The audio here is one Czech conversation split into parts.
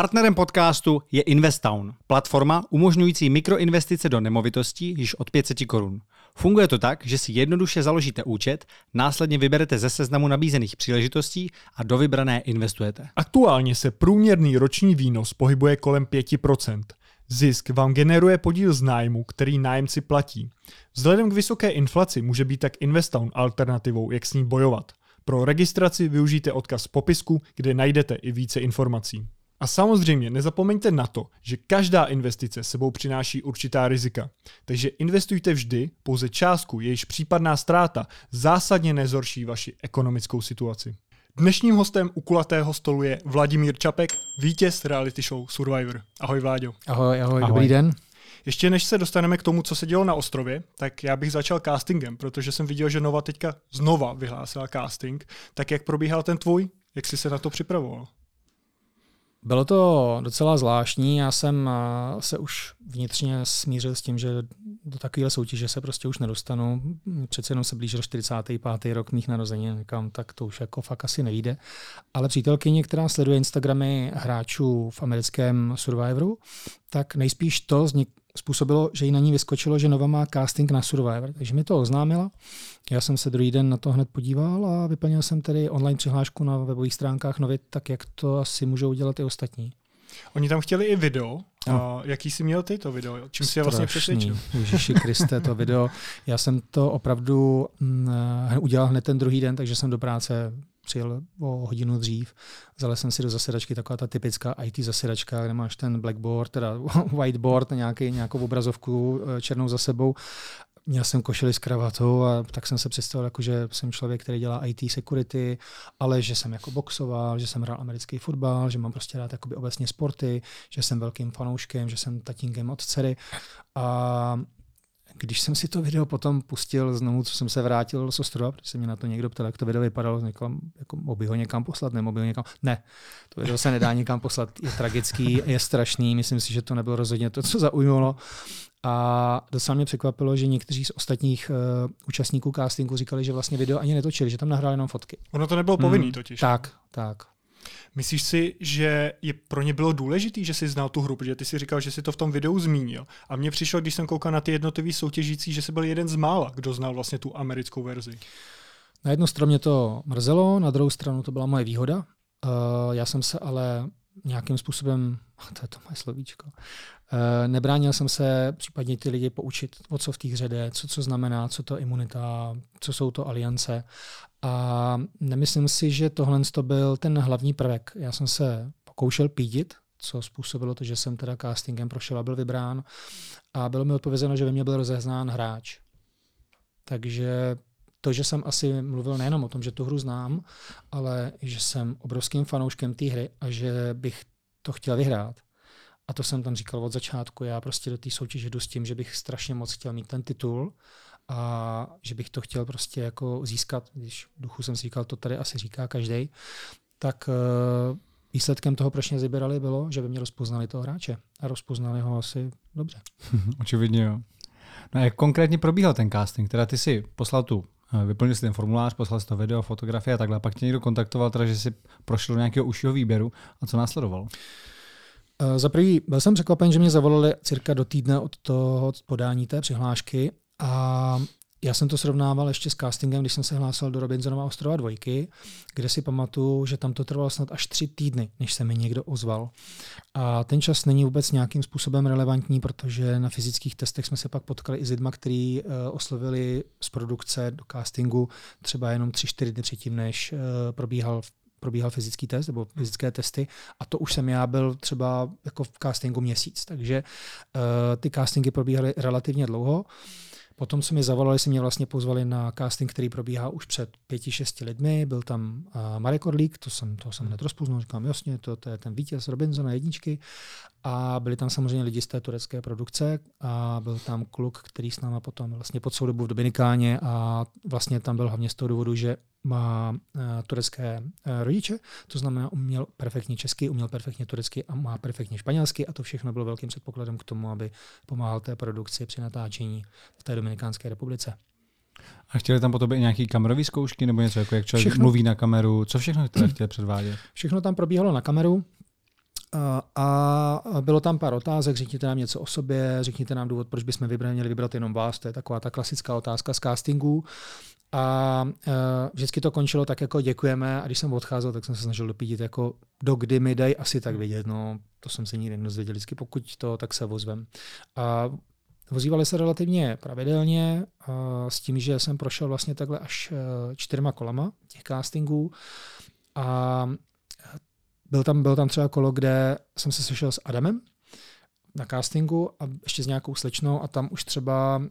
Partnerem podcastu je Investown, platforma umožňující mikroinvestice do nemovitostí již od 500 korun. Funguje to tak, že si jednoduše založíte účet, následně vyberete ze seznamu nabízených příležitostí a do vybrané investujete. Aktuálně se průměrný roční výnos pohybuje kolem 5%. Zisk vám generuje podíl z nájmu, který nájemci platí. Vzhledem k vysoké inflaci může být tak Investown alternativou, jak s ní bojovat. Pro registraci využijte odkaz v popisku, kde najdete i více informací. A samozřejmě nezapomeňte na to, že každá investice sebou přináší určitá rizika. Takže investujte vždy pouze částku, jejíž případná ztráta zásadně nezhorší vaši ekonomickou situaci. Dnešním hostem u kulatého stolu je Vladimír Čapek, vítěz reality show Survivor. Ahoj Vláďo. Ahoj, ahoj, ahoj. dobrý den. Ještě než se dostaneme k tomu, co se dělo na ostrově, tak já bych začal castingem, protože jsem viděl, že Nova teďka znova vyhlásila casting. Tak jak probíhal ten tvůj? Jak jsi se na to připravoval? Bylo to docela zvláštní, já jsem eh, se už vnitřně smířil s tím, že do takové soutěže se prostě už nedostanu. Přece jenom se blížil 45. rok mých narozenin, říkám, tak to už jako fakt asi nejde. Ale přítelkyně, která sleduje Instagramy hráčů v americkém Survivoru, tak nejspíš to způsobilo, že jí na ní vyskočilo, že Nova má casting na Survivor. Takže mi to oznámila. Já jsem se druhý den na to hned podíval a vyplnil jsem tedy online přihlášku na webových stránkách Novy, tak jak to asi můžou dělat i ostatní. Oni tam chtěli i video. A jaký jsi měl ty to video? Čím jsi je vlastně přesvědčil? Ježiši Kriste, to video. Já jsem to opravdu mm, udělal hned ten druhý den, takže jsem do práce přijel o hodinu dřív. Vzal jsem si do zasedačky taková ta typická IT zasedačka, kde máš ten blackboard, teda whiteboard, nějaký, nějakou obrazovku eh, černou za sebou Měl jsem košili s kravatou a tak jsem se představil, jako, že jsem člověk, který dělá IT security, ale že jsem jako boxoval, že jsem hrál americký fotbal, že mám prostě rád obecně sporty, že jsem velkým fanouškem, že jsem tatínkem od dcery. A když jsem si to video potom pustil znovu, co jsem se vrátil z ostrova, protože se mě na to někdo ptal, jak to video vypadalo, říkal, jako mohl ho někam poslat, nemohl ho někam. Ne, to video se nedá někam poslat, je tragický, je strašný, myslím si, že to nebylo rozhodně to, co zaujmulo. A docela mě překvapilo, že někteří z ostatních uh, účastníků castingu říkali, že vlastně video ani netočili, že tam nahráli jenom fotky. Ono to nebylo povinný hmm, totiž. Tak, tak. Myslíš si, že je pro ně bylo důležité, že jsi znal tu hru, protože ty si říkal, že si to v tom videu zmínil. A mně přišlo, když jsem koukal na ty jednotlivé soutěžící, že jsi byl jeden z mála, kdo znal vlastně tu americkou verzi. Na jednu stranu mě to mrzelo, na druhou stranu to byla moje výhoda. Uh, já jsem se ale nějakým způsobem, to je to moje slovíčko, uh, nebránil jsem se případně ty lidi poučit, o co v té hře jde, co co znamená, co to imunita, co jsou to aliance. A nemyslím si, že tohle to byl ten hlavní prvek. Já jsem se pokoušel pídit, co způsobilo to, že jsem teda castingem prošel a byl vybrán. A bylo mi odpovězeno, že ve mně byl rozeznán hráč. Takže to, že jsem asi mluvil nejenom o tom, že tu hru znám, ale že jsem obrovským fanouškem té hry a že bych to chtěl vyhrát. A to jsem tam říkal od začátku. Já prostě do té soutěže jdu s tím, že bych strašně moc chtěl mít ten titul a že bych to chtěl prostě jako získat, když v duchu jsem si říkal, to tady asi říká každý, tak uh, výsledkem toho, proč mě vybírali, bylo, že by mě rozpoznali toho hráče. A rozpoznali ho asi dobře. Očividně jo. No a jak konkrétně probíhal ten casting? Teda ty si poslal tu eh, Vyplnil si ten formulář, poslal si to video, fotografie a takhle. Pak tě někdo kontaktoval, teda, že jsi prošel do nějakého užšího výběru. A co následovalo? Uh, za prvý byl jsem překvapen, že mě zavolali cirka do týdne od toho podání té přihlášky a já jsem to srovnával ještě s castingem, když jsem se hlásil do Robinsonova ostrova dvojky, kde si pamatuju, že tam to trvalo snad až tři týdny, než se mi někdo ozval. A ten čas není vůbec nějakým způsobem relevantní, protože na fyzických testech jsme se pak potkali i s lidmi, kteří uh, oslovili z produkce do castingu třeba jenom tři, čtyři dny předtím, než uh, probíhal probíhal fyzický test nebo fyzické testy a to už jsem já byl třeba jako v castingu měsíc, takže uh, ty castingy probíhaly relativně dlouho. Uh, Potom, co mi zavolali, si mě vlastně pozvali na casting, který probíhá už před pěti, šesti lidmi. Byl tam uh, Marek Orlík, to jsem, to jsem hned rozpoznal, říkám, jasně, to, to je ten vítěz Robinsona jedničky. A byli tam samozřejmě lidi z té turecké produkce a byl tam kluk, který s náma potom vlastně po celou dobu v Dominikáně a vlastně tam byl hlavně z toho důvodu, že má uh, turecké uh, rodiče, to znamená, uměl perfektně česky, uměl perfektně turecky a má perfektně španělsky a to všechno bylo velkým předpokladem k tomu, aby pomáhal té produkci při natáčení v té Dominikánské republice. A chtěli tam po tobě i nějaký kamerový zkoušky nebo něco, jako jak člověk všechno, mluví na kameru, co všechno teda chtěli předvádět? Všechno tam probíhalo na kameru. A bylo tam pár otázek, řekněte nám něco o sobě, řekněte nám důvod, proč bychom vybrali, měli vybrat jenom vás, to je taková ta klasická otázka z castingu. A uh, vždycky to končilo tak jako děkujeme a když jsem odcházel, tak jsem se snažil dopídit jako do kdy mi dají asi tak vědět, no to jsem se nikdy nedozvěděl, vždycky pokud to, tak se vozvem. A vozívali se relativně pravidelně uh, s tím, že jsem prošel vlastně takhle až uh, čtyřma kolama těch castingů. A byl tam, byl tam třeba kolo, kde jsem se sešel s Adamem na castingu a ještě s nějakou slečnou a tam už třeba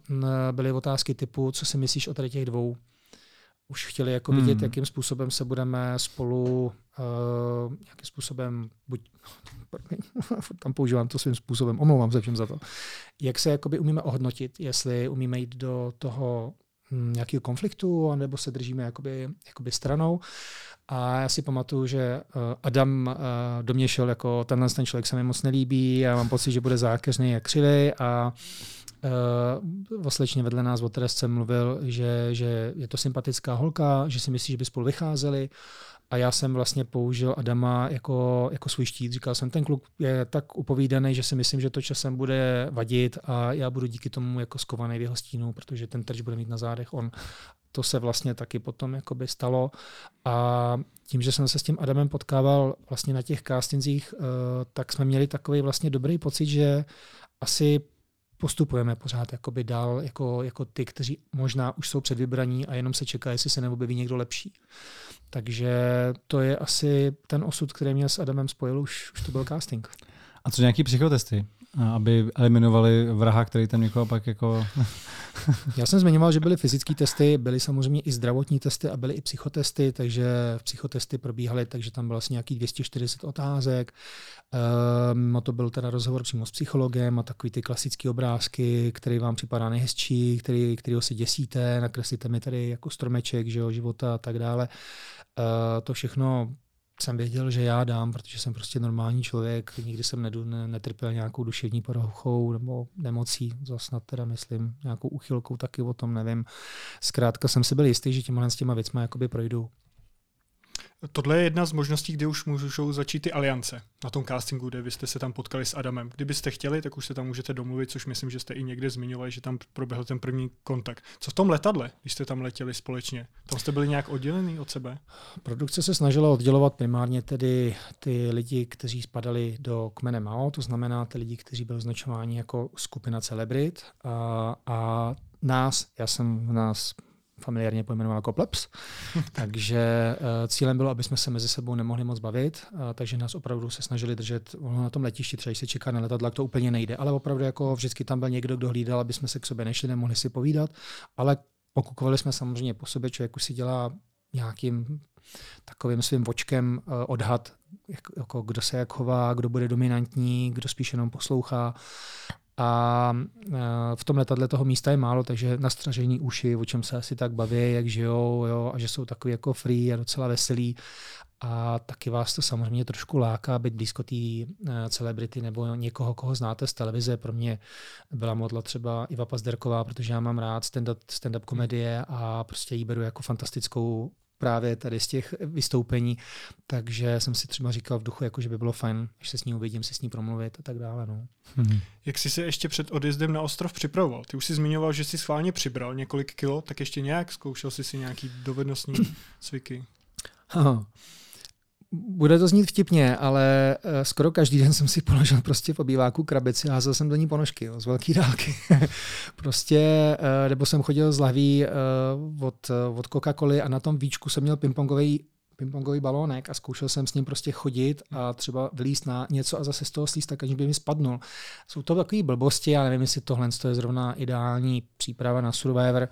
byly otázky typu, co si myslíš o tady těch dvou. Už chtěli jako vidět, hmm. jakým způsobem se budeme spolu, uh, jakým způsobem, buď, tam používám to svým způsobem, omlouvám se všem za to, jak se jakoby umíme ohodnotit, jestli umíme jít do toho nějakého konfliktu, nebo se držíme jakoby, jakoby stranou. A já si pamatuju, že eh, Adam eh, do mě šel jako tenhle ten člověk se mi moc nelíbí a mám pocit, že bude zákeřný jak křivý a Uh, oslečně vedle nás o Teresce mluvil, že, že je to sympatická holka, že si myslí, že by spolu vycházeli a já jsem vlastně použil Adama jako, jako svůj štít. Říkal jsem, ten kluk je tak upovídaný, že si myslím, že to časem bude vadit a já budu díky tomu jako skovaný v jeho stínu, protože ten trž bude mít na zádech on to se vlastně taky potom jakoby stalo a tím, že jsem se s tím Adamem potkával vlastně na těch castingzích, eh, tak jsme měli takový vlastně dobrý pocit, že asi postupujeme pořád jakoby dál jako, jako ty, kteří možná už jsou předvybraní a jenom se čeká, jestli se neobjeví někdo lepší. Takže to je asi ten osud, který mě s Adamem spojil, už, už to byl casting. A co nějaký psychotesty? Aby eliminovali vraha, který tam někoho pak jako... Já jsem zmiňoval, že byly fyzické testy, byly samozřejmě i zdravotní testy a byly i psychotesty, takže psychotesty probíhaly, takže tam bylo asi nějaký 240 otázek. Um, to byl teda rozhovor přímo s psychologem a takový ty klasické obrázky, který vám připadá nejhezčí, který, kterýho si děsíte, nakreslíte mi tady jako stromeček že jo, života a tak dále. Uh, to všechno jsem věděl, že já dám, protože jsem prostě normální člověk, nikdy jsem nedu, ne, netrpěl nějakou duševní poruchou nebo nemocí, zase snad teda myslím, nějakou uchylkou taky o tom nevím. Zkrátka jsem si byl jistý, že těmhle s těma věcmi jakoby projdu. Tohle je jedna z možností, kdy už můžou začít ty aliance na tom castingu, kde vy jste se tam potkali s Adamem. Kdybyste chtěli, tak už se tam můžete domluvit, což myslím, že jste i někde zmiňovali, že tam proběhl ten první kontakt. Co v tom letadle, když jste tam letěli společně? Tam jste byli nějak oddělený od sebe? Produkce se snažila oddělovat primárně tedy ty lidi, kteří spadali do kmene Mao, to znamená ty lidi, kteří byli označováni jako skupina celebrit a, a nás, já jsem v nás familiárně pojmenoval jako plebs. takže uh, cílem bylo, aby jsme se mezi sebou nemohli moc bavit, takže nás opravdu se snažili držet na tom letišti, třeba když se čeká na letadla, to úplně nejde, ale opravdu jako vždycky tam byl někdo, kdo hlídal, aby jsme se k sobě nešli, nemohli si povídat, ale pokukovali jsme samozřejmě po sobě, člověk už si dělá nějakým takovým svým vočkem uh, odhad, jak, jako kdo se jak chová, kdo bude dominantní, kdo spíš jenom poslouchá. A v tom letadle toho místa je málo, takže nastražení uši, o čem se asi tak baví, jak žijou, jo, a že jsou takový jako free a docela veselí. A taky vás to samozřejmě trošku láká být blízko té e, celebrity nebo někoho, koho znáte z televize. Pro mě byla modla třeba Iva Pazderková, protože já mám rád stand-up, stand-up komedie a prostě ji beru jako fantastickou právě tady z těch vystoupení, takže jsem si třeba říkal v duchu, jako, že by bylo fajn, když se s ní uvidím, si s ní promluvit a tak dále. No. Hmm. Jak jsi se ještě před odjezdem na ostrov připravoval? Ty už jsi zmiňoval, že jsi schválně přibral několik kilo, tak ještě nějak zkoušel jsi si nějaký dovednostní cviky? Aha. Bude to znít vtipně, ale eh, skoro každý den jsem si položil prostě v obýváku krabici a házel jsem do ní ponožky jo, z velké dálky. prostě, eh, nebo jsem chodil z lahví eh, od, od Coca-Coly a na tom víčku jsem měl pingpongový pingpongový balónek a zkoušel jsem s ním prostě chodit a třeba vylíst na něco a zase z toho slíst, tak aniž by mi spadnul. Jsou to takové blbosti, já nevím, jestli tohle je zrovna ideální příprava na Survivor.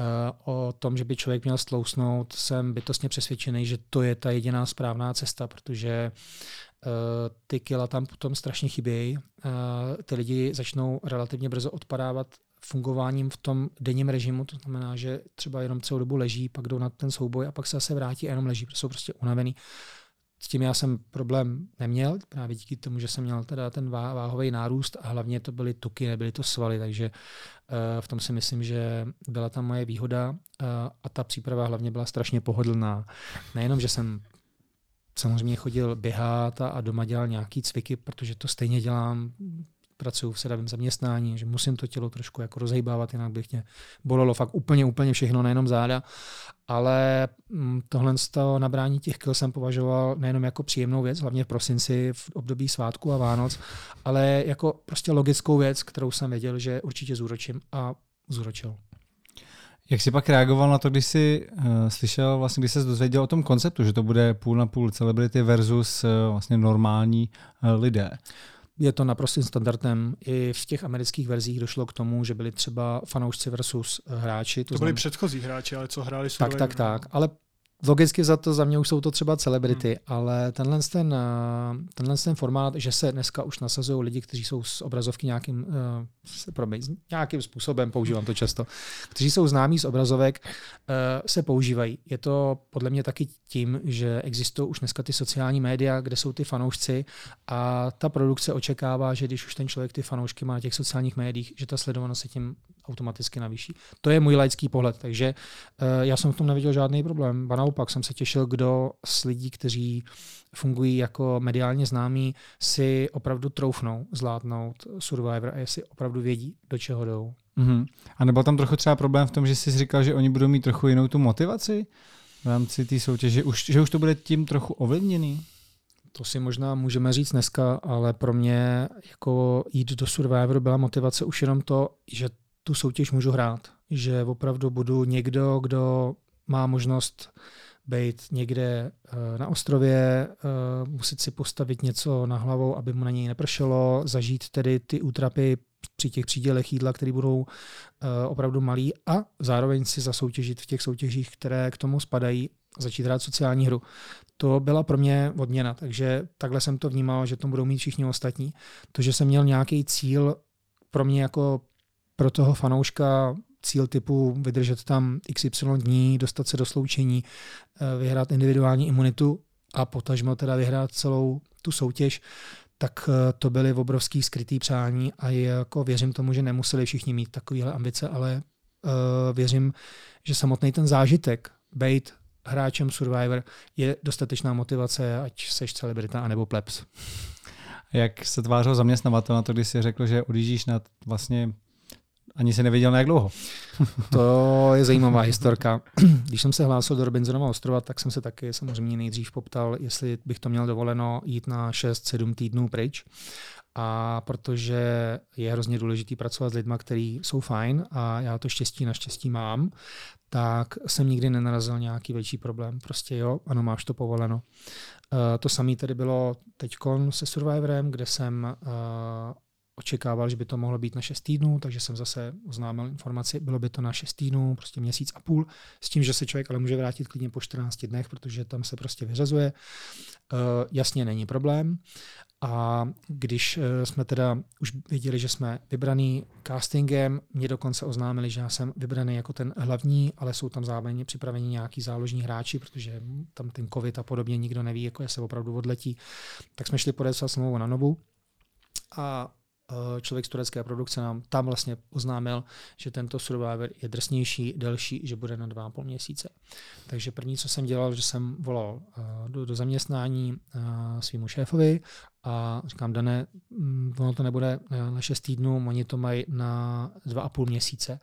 Eh, o tom, že by člověk měl stlousnout, jsem bytostně přesvědčený, že to je ta jediná správná cesta, protože eh, ty kila tam potom strašně chybějí. Eh, ty lidi začnou relativně brzo odpadávat fungováním v tom denním režimu, to znamená, že třeba jenom celou dobu leží, pak jdou na ten souboj a pak se zase vrátí a jenom leží, protože jsou prostě unavený. S tím já jsem problém neměl, právě díky tomu, že jsem měl teda ten váhový nárůst a hlavně to byly tuky, nebyly to svaly, takže uh, v tom si myslím, že byla tam moje výhoda uh, a ta příprava hlavně byla strašně pohodlná. Nejenom, že jsem samozřejmě chodil běhat a, a doma dělal nějaký cviky, protože to stejně dělám, pracuji v sedavém zaměstnání, že musím to tělo trošku jako rozhýbávat, jinak bych mě bolelo fakt úplně, úplně všechno, nejenom záda. Ale mm, tohle z toho nabrání těch kil jsem považoval nejenom jako příjemnou věc, hlavně v prosinci v období svátku a Vánoc, ale jako prostě logickou věc, kterou jsem věděl, že určitě zúročím a zúročil. Jak jsi pak reagoval na to, když jsi uh, slyšel, vlastně, když jsi dozvěděl o tom konceptu, že to bude půl na půl celebrity versus uh, vlastně normální uh, lidé? Je to naprostým standardem. I v těch amerických verzích došlo k tomu, že byli třeba fanoušci versus hráči. To, to byli předchozí hráči, ale co hráli Tak, tak, tak. Ale Logicky za to za mě už jsou to třeba celebrity, hmm. ale tenhle ten, eh, tenhle ten formát, že se dneska už nasazují lidi, kteří jsou z obrazovky nějakým, uh, promiň, nějakým způsobem, používám to často, kteří jsou známí z obrazovek, uh, se používají. Je to podle mě taky tím, že existují už dneska ty sociální média, kde jsou ty fanoušci a ta produkce očekává, že když už ten člověk ty fanoušky má na těch sociálních médiích, že ta sledovanost se tím automaticky navýší. To je můj laický pohled, takže uh, já jsem v tom neviděl žádný problém. Ba naopak jsem se těšil, kdo z lidí, kteří fungují jako mediálně známí, si opravdu troufnou zvládnout Survivor a jestli opravdu vědí, do čeho jdou. Mm-hmm. A nebo tam trochu třeba problém v tom, že jsi říkal, že oni budou mít trochu jinou tu motivaci v rámci té soutěže, už, že už to bude tím trochu ovlivněný? To si možná můžeme říct dneska, ale pro mě jako jít do Survivoru byla motivace už jenom to, že tu soutěž můžu hrát. Že opravdu budu někdo, kdo má možnost být někde eh, na ostrově, eh, muset si postavit něco na hlavou, aby mu na něj nepršelo, zažít tedy ty útrapy při těch přídělech jídla, které budou eh, opravdu malý a zároveň si zasoutěžit v těch soutěžích, které k tomu spadají, začít hrát sociální hru. To byla pro mě odměna, takže takhle jsem to vnímal, že to budou mít všichni ostatní. To, že jsem měl nějaký cíl pro mě jako pro toho fanouška cíl typu vydržet tam XY dní, dostat se do sloučení, eh, vyhrát individuální imunitu a potažmo teda vyhrát celou tu soutěž, tak eh, to byly obrovský skrytý přání a jako věřím tomu, že nemuseli všichni mít takovéhle ambice, ale uh, věřím, že samotný ten zážitek, být hráčem Survivor, je dostatečná motivace, ať seš celebrita anebo plebs. Jak se tvářil zaměstnavatel na to, když jsi řekl, že odjíždíš na vlastně ani se nevěděl na jak dlouho. to je zajímavá historka. Když jsem se hlásil do Robinsonova ostrova, tak jsem se taky samozřejmě nejdřív poptal, jestli bych to měl dovoleno jít na 6-7 týdnů pryč. A protože je hrozně důležitý pracovat s lidmi, kteří jsou fajn a já to štěstí naštěstí mám, tak jsem nikdy nenarazil nějaký větší problém. Prostě jo, ano, máš to povoleno. Uh, to samé tedy bylo teď se Survivorem, kde jsem uh, očekával, že by to mohlo být na 6 týdnů, takže jsem zase oznámil informaci, bylo by to na 6 týdnů, prostě měsíc a půl, s tím, že se člověk ale může vrátit klidně po 14 dnech, protože tam se prostě vyřazuje. Uh, jasně není problém. A když uh, jsme teda už věděli, že jsme vybraný castingem, mě dokonce oznámili, že já jsem vybraný jako ten hlavní, ale jsou tam zároveň připraveni nějaký záložní hráči, protože tam ten covid a podobně nikdo neví, jako je se opravdu odletí. Tak jsme šli podepsat smlouvu na novou. A Eh, člověk z turecké produkce nám tam vlastně oznámil, že tento Survivor je drsnější, delší, že bude na dva a půl měsíce. Takže první, co jsem dělal, že jsem volal eh, do, do zaměstnání eh, svýmu šéfovi a říkám, Dané, mm, ono to nebude na 6 týdnů, oni to mají na dva a půl měsíce.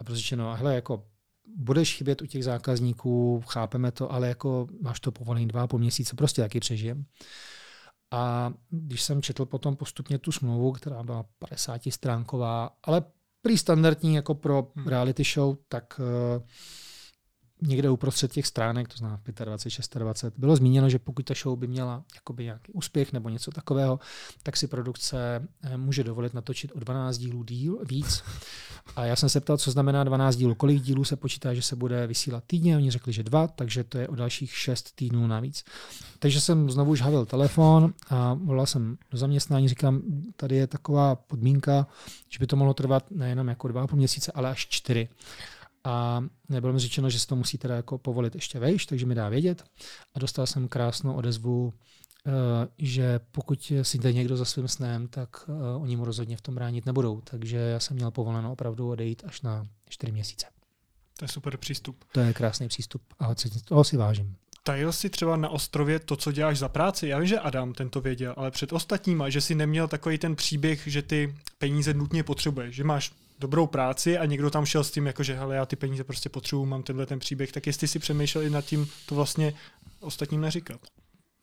A prostě no, hele, jako budeš chybět u těch zákazníků, chápeme to, ale jako máš to povolený dva a půl měsíce, prostě taky přežijem. A když jsem četl potom postupně tu smlouvu, která byla 50 stránková, ale prý standardní jako pro hmm. reality show, tak uh, někde uprostřed těch stránek, to znamená 25, 26, bylo zmíněno, že pokud ta show by měla jakoby nějaký úspěch nebo něco takového, tak si produkce eh, může dovolit natočit o 12 dílů díl víc. A já jsem se ptal, co znamená 12 dílů, kolik dílů se počítá, že se bude vysílat týdně. Oni řekli, že dva, takže to je o dalších 6 týdnů navíc. Takže jsem znovu žhavil telefon a volal jsem do zaměstnání, říkám, tady je taková podmínka, že by to mohlo trvat nejenom jako dva měsíce, ale až čtyři a nebylo mi řečeno, že se to musí teda jako povolit ještě vejš, takže mi dá vědět. A dostal jsem krásnou odezvu, eh, že pokud si jde někdo za svým snem, tak eh, oni mu rozhodně v tom bránit nebudou. Takže já jsem měl povoleno opravdu odejít až na čtyři měsíce. To je super přístup. To je krásný přístup a toho si vážím. tajil si třeba na ostrově to, co děláš za práci? Já vím, že Adam tento věděl, ale před ostatníma, že si neměl takový ten příběh, že ty peníze nutně potřebuješ, že máš dobrou práci a někdo tam šel s tím, jako že hele, já ty peníze prostě potřebuju, mám tenhle ten příběh, tak jestli si přemýšlel i nad tím to vlastně ostatním neříkat.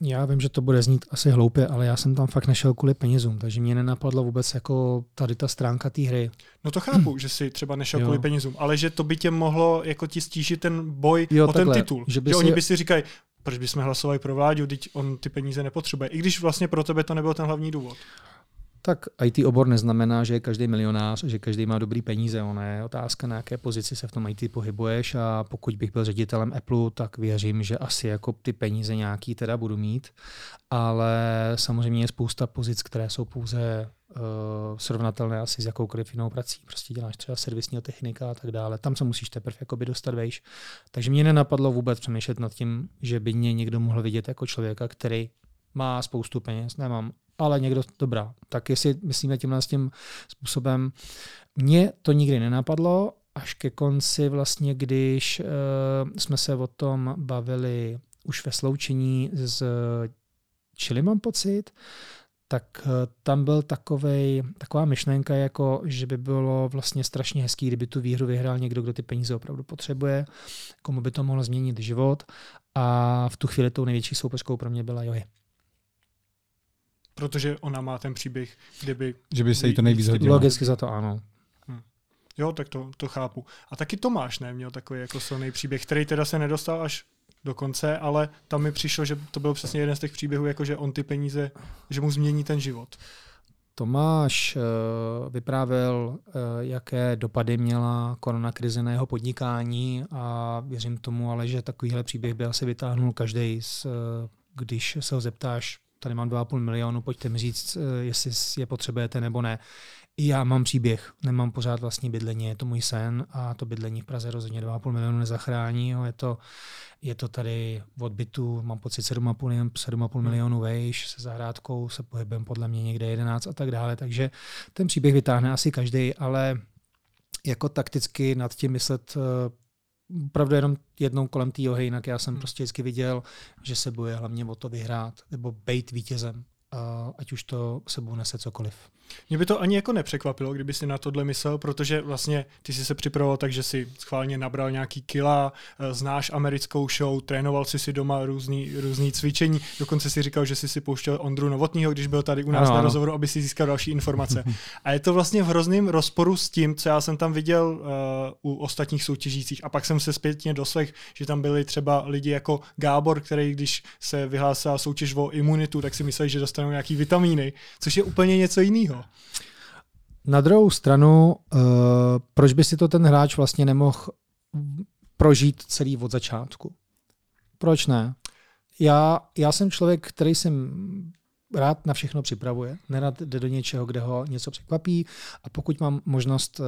Já vím, že to bude znít asi hloupě, ale já jsem tam fakt nešel kvůli penězům, takže mě nenapadlo vůbec jako tady ta stránka té hry. No to chápu, hmm. že si třeba nešel jo. kvůli penězům, ale že to by tě mohlo jako ti stížit ten boj jo, o takhle, ten titul. Že, by že si... oni by si říkali, proč bychom hlasovali pro vládu, teď on ty peníze nepotřebuje. I když vlastně pro tebe to nebyl ten hlavní důvod. Tak IT obor neznamená, že je každý milionář, že každý má dobrý peníze. Ono je otázka, na jaké pozici se v tom IT pohybuješ a pokud bych byl ředitelem Apple, tak věřím, že asi jako ty peníze nějaký teda budu mít. Ale samozřejmě je spousta pozic, které jsou pouze uh, srovnatelné asi s jakoukoliv jinou prací. Prostě děláš třeba servisního technika a tak dále. Tam se musíš teprve jakoby dostat vejš. Takže mě nenapadlo vůbec přemýšlet nad tím, že by mě někdo mohl vidět jako člověka, který má spoustu peněz, nemám ale někdo dobrá. Tak jestli myslíme tímhle s tím způsobem, mně to nikdy nenapadlo, až ke konci vlastně, když uh, jsme se o tom bavili už ve sloučení s Chili, mám pocit, tak uh, tam byl takovej, taková myšlenka, jako že by bylo vlastně strašně hezký, kdyby tu výhru vyhrál někdo, kdo ty peníze opravdu potřebuje, komu by to mohlo změnit život. A v tu chvíli tou největší soupeřkou pro mě byla Johy protože ona má ten příběh, kde by... Že by se jí to nejvíc hodilo. Logicky za to ano. Hm. Jo, tak to, to chápu. A taky Tomáš ne, měl takový jako silný příběh, který teda se nedostal až do konce, ale tam mi přišlo, že to byl přesně jeden z těch příběhů, jako že on ty peníze, že mu změní ten život. Tomáš uh, vyprávěl, uh, jaké dopady měla koronakrize na jeho podnikání a věřím tomu, ale že takovýhle příběh by asi vytáhnul každý, uh, když se ho zeptáš, tady mám 2,5 milionu, pojďte mi říct, eh, jestli je potřebujete nebo ne. I já mám příběh, nemám pořád vlastní bydlení, je to můj sen a to bydlení v Praze rozhodně 2,5 milionu nezachrání. Jo. Je, to, je to tady od bytu, mám pocit 7,5, 7,5 milionů vejš, se zahrádkou se pohybem podle mě někde 11 a tak dále, takže ten příběh vytáhne asi každý, ale jako takticky nad tím myslet opravdu jenom jednou kolem té johy, jinak já jsem hmm. prostě vždycky viděl, že se boje hlavně o to vyhrát nebo být vítězem, ať už to sebou nese cokoliv. Mě by to ani jako nepřekvapilo, kdyby si na tohle myslel, protože vlastně ty jsi se připravoval tak, že si schválně nabral nějaký kila, eh, znáš americkou show, trénoval si si doma různý, různý cvičení, dokonce si říkal, že jsi si pouštěl Ondru Novotního, když byl tady u nás ano, na rozhovoru, aby si získal další informace. A je to vlastně v hrozném rozporu s tím, co já jsem tam viděl uh, u ostatních soutěžících. A pak jsem se zpětně doslech, že tam byli třeba lidi jako Gábor, který když se vyhlásila soutěž o imunitu, tak si mysleli, že dostanou nějaký vitamíny, což je úplně něco jiného. Na druhou stranu, uh, proč by si to ten hráč vlastně nemohl prožít celý od začátku? Proč ne? Já, já jsem člověk, který jsem rád na všechno připravuje, nerad jde do něčeho, kde ho něco překvapí a pokud mám možnost uh,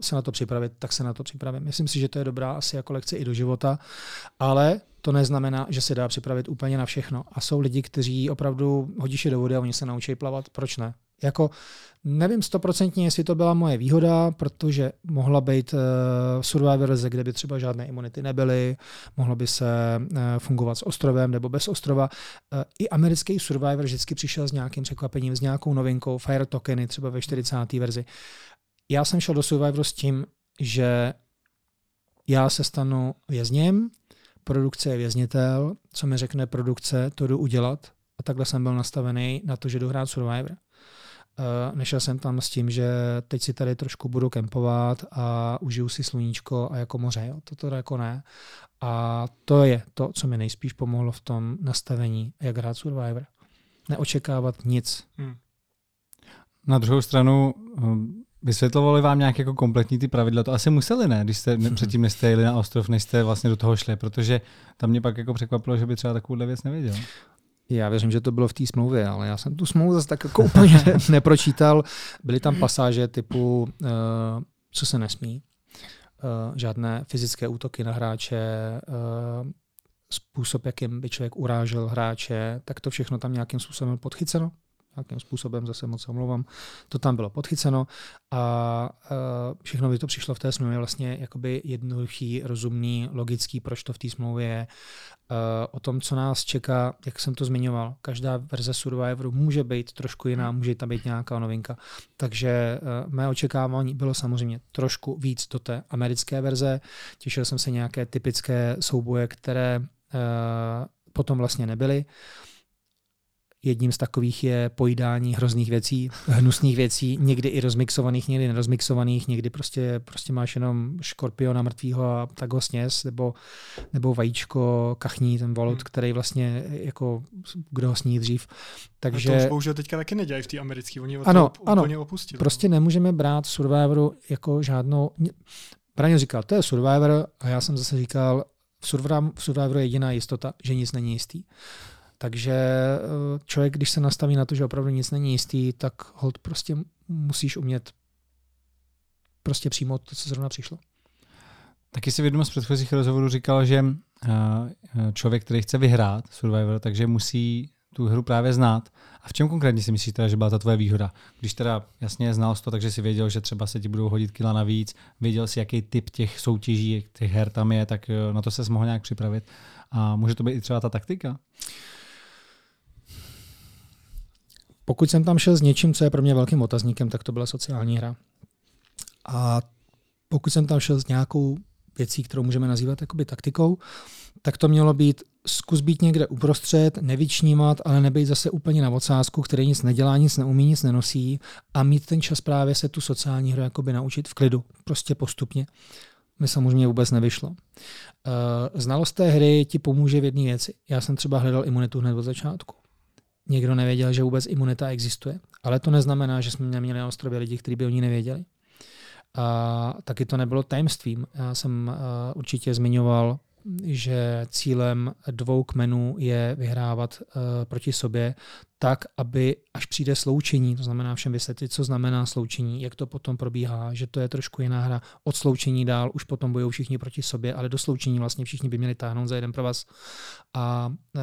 se na to připravit, tak se na to připravím. Myslím si, že to je dobrá asi jako lekce i do života, ale to neznamená, že se dá připravit úplně na všechno. A jsou lidi, kteří opravdu hodíš je do vody a oni se naučí plavat. Proč ne? Jako nevím stoprocentně, jestli to byla moje výhoda, protože mohla být uh, survivor kde by třeba žádné imunity nebyly, mohlo by se uh, fungovat s ostrovem nebo bez ostrova. Uh, I americký survivor vždycky přišel s nějakým překvapením, s nějakou novinkou, Fire tokeny třeba ve 40. verzi. Já jsem šel do Survivor s tím, že já se stanu vězněm, produkce je věznitel, co mi řekne produkce, to jdu udělat. A takhle jsem byl nastavený na to, že jdu hrát Survivor. Uh, nešel jsem tam s tím, že teď si tady trošku budu kempovat a užiju si sluníčko a jako moře. Jo. Toto jako ne. A to je to, co mi nejspíš pomohlo v tom nastavení, jak hrát Survivor. Neočekávat nic. Hmm. Na druhou stranu, hm, vysvětlovali vám nějak jako kompletní ty pravidla? To asi museli, ne? Když jste hmm. předtím neste jeli na ostrov, než jste vlastně do toho šli, protože tam mě pak jako překvapilo, že by třeba takovouhle věc nevěděl. Já věřím, že to bylo v té smlouvě, ale já jsem tu smlouvu zase tak jako úplně nepročítal. Byly tam pasáže typu, uh, co se nesmí, uh, žádné fyzické útoky na hráče, uh, způsob, jakým by člověk urážel hráče, tak to všechno tam nějakým způsobem podchyceno. Nějakým způsobem, zase moc omlouvám, to tam bylo podchyceno a všechno by to přišlo v té smlouvě vlastně jakoby jednoduchý, rozumný, logický, proč to v té smlouvě je. O tom, co nás čeká, jak jsem to zmiňoval, každá verze Survivoru může být trošku jiná, může tam být nějaká novinka. Takže mé očekávání bylo samozřejmě trošku víc do té americké verze. Těšil jsem se nějaké typické souboje, které potom vlastně nebyly. Jedním z takových je pojídání hrozných věcí, hnusných věcí, někdy i rozmixovaných, někdy nerozmixovaných, někdy prostě, prostě máš jenom škorpiona mrtvýho a tak ho sněz, nebo, nebo vajíčko, kachní, ten volut, hmm. který vlastně jako, kdo ho sní dřív. Takže... A to už bohužel teďka taky nedělají v té americké, oni ano, ano, opustili. Prostě nemůžeme brát Survivoru jako žádnou... Braňo říkal, to je Survivor a já jsem zase říkal, v Survivoru je jediná jistota, že nic není jistý. Takže eh, člověk, když se nastaví na to, že opravdu nic není jistý, tak hold prostě musíš umět prostě přijmout to, co zrovna přišlo. Taky si v z předchozích rozhovorů říkal, že eh, člověk, který chce vyhrát Survivor, takže musí tu hru právě znát. A v čem konkrétně si myslíš že byla ta tvoje výhoda? Když teda jasně znal to, takže si věděl, že třeba se ti budou hodit kila navíc, věděl si, jaký typ těch soutěží, těch her tam je, tak eh, na to se mohl nějak připravit. A může to být i třeba ta taktika? Pokud jsem tam šel s něčím, co je pro mě velkým otazníkem, tak to byla sociální hra. A pokud jsem tam šel s nějakou věcí, kterou můžeme nazývat jakoby taktikou, tak to mělo být zkus být někde uprostřed, nevyčnímat, ale nebejt zase úplně na ocásku, který nic nedělá, nic neumí, nic nenosí a mít ten čas právě se tu sociální hru jakoby naučit v klidu, prostě postupně. Mi samozřejmě vůbec nevyšlo. Eh, znalost té hry ti pomůže v jedné věci. Já jsem třeba hledal imunitu hned od začátku. Někdo nevěděl, že vůbec imunita existuje, ale to neznamená, že jsme neměli na ostrově lidi, kteří by o ní nevěděli. A taky to nebylo tajemstvím. Já jsem uh, určitě zmiňoval, že cílem dvou kmenů je vyhrávat uh, proti sobě tak, aby až přijde sloučení, to znamená všem vysvětlit, co znamená sloučení, jak to potom probíhá, že to je trošku jiná hra. Od sloučení dál už potom bojují všichni proti sobě, ale do sloučení vlastně všichni by měli táhnout za jeden pro vás. A uh,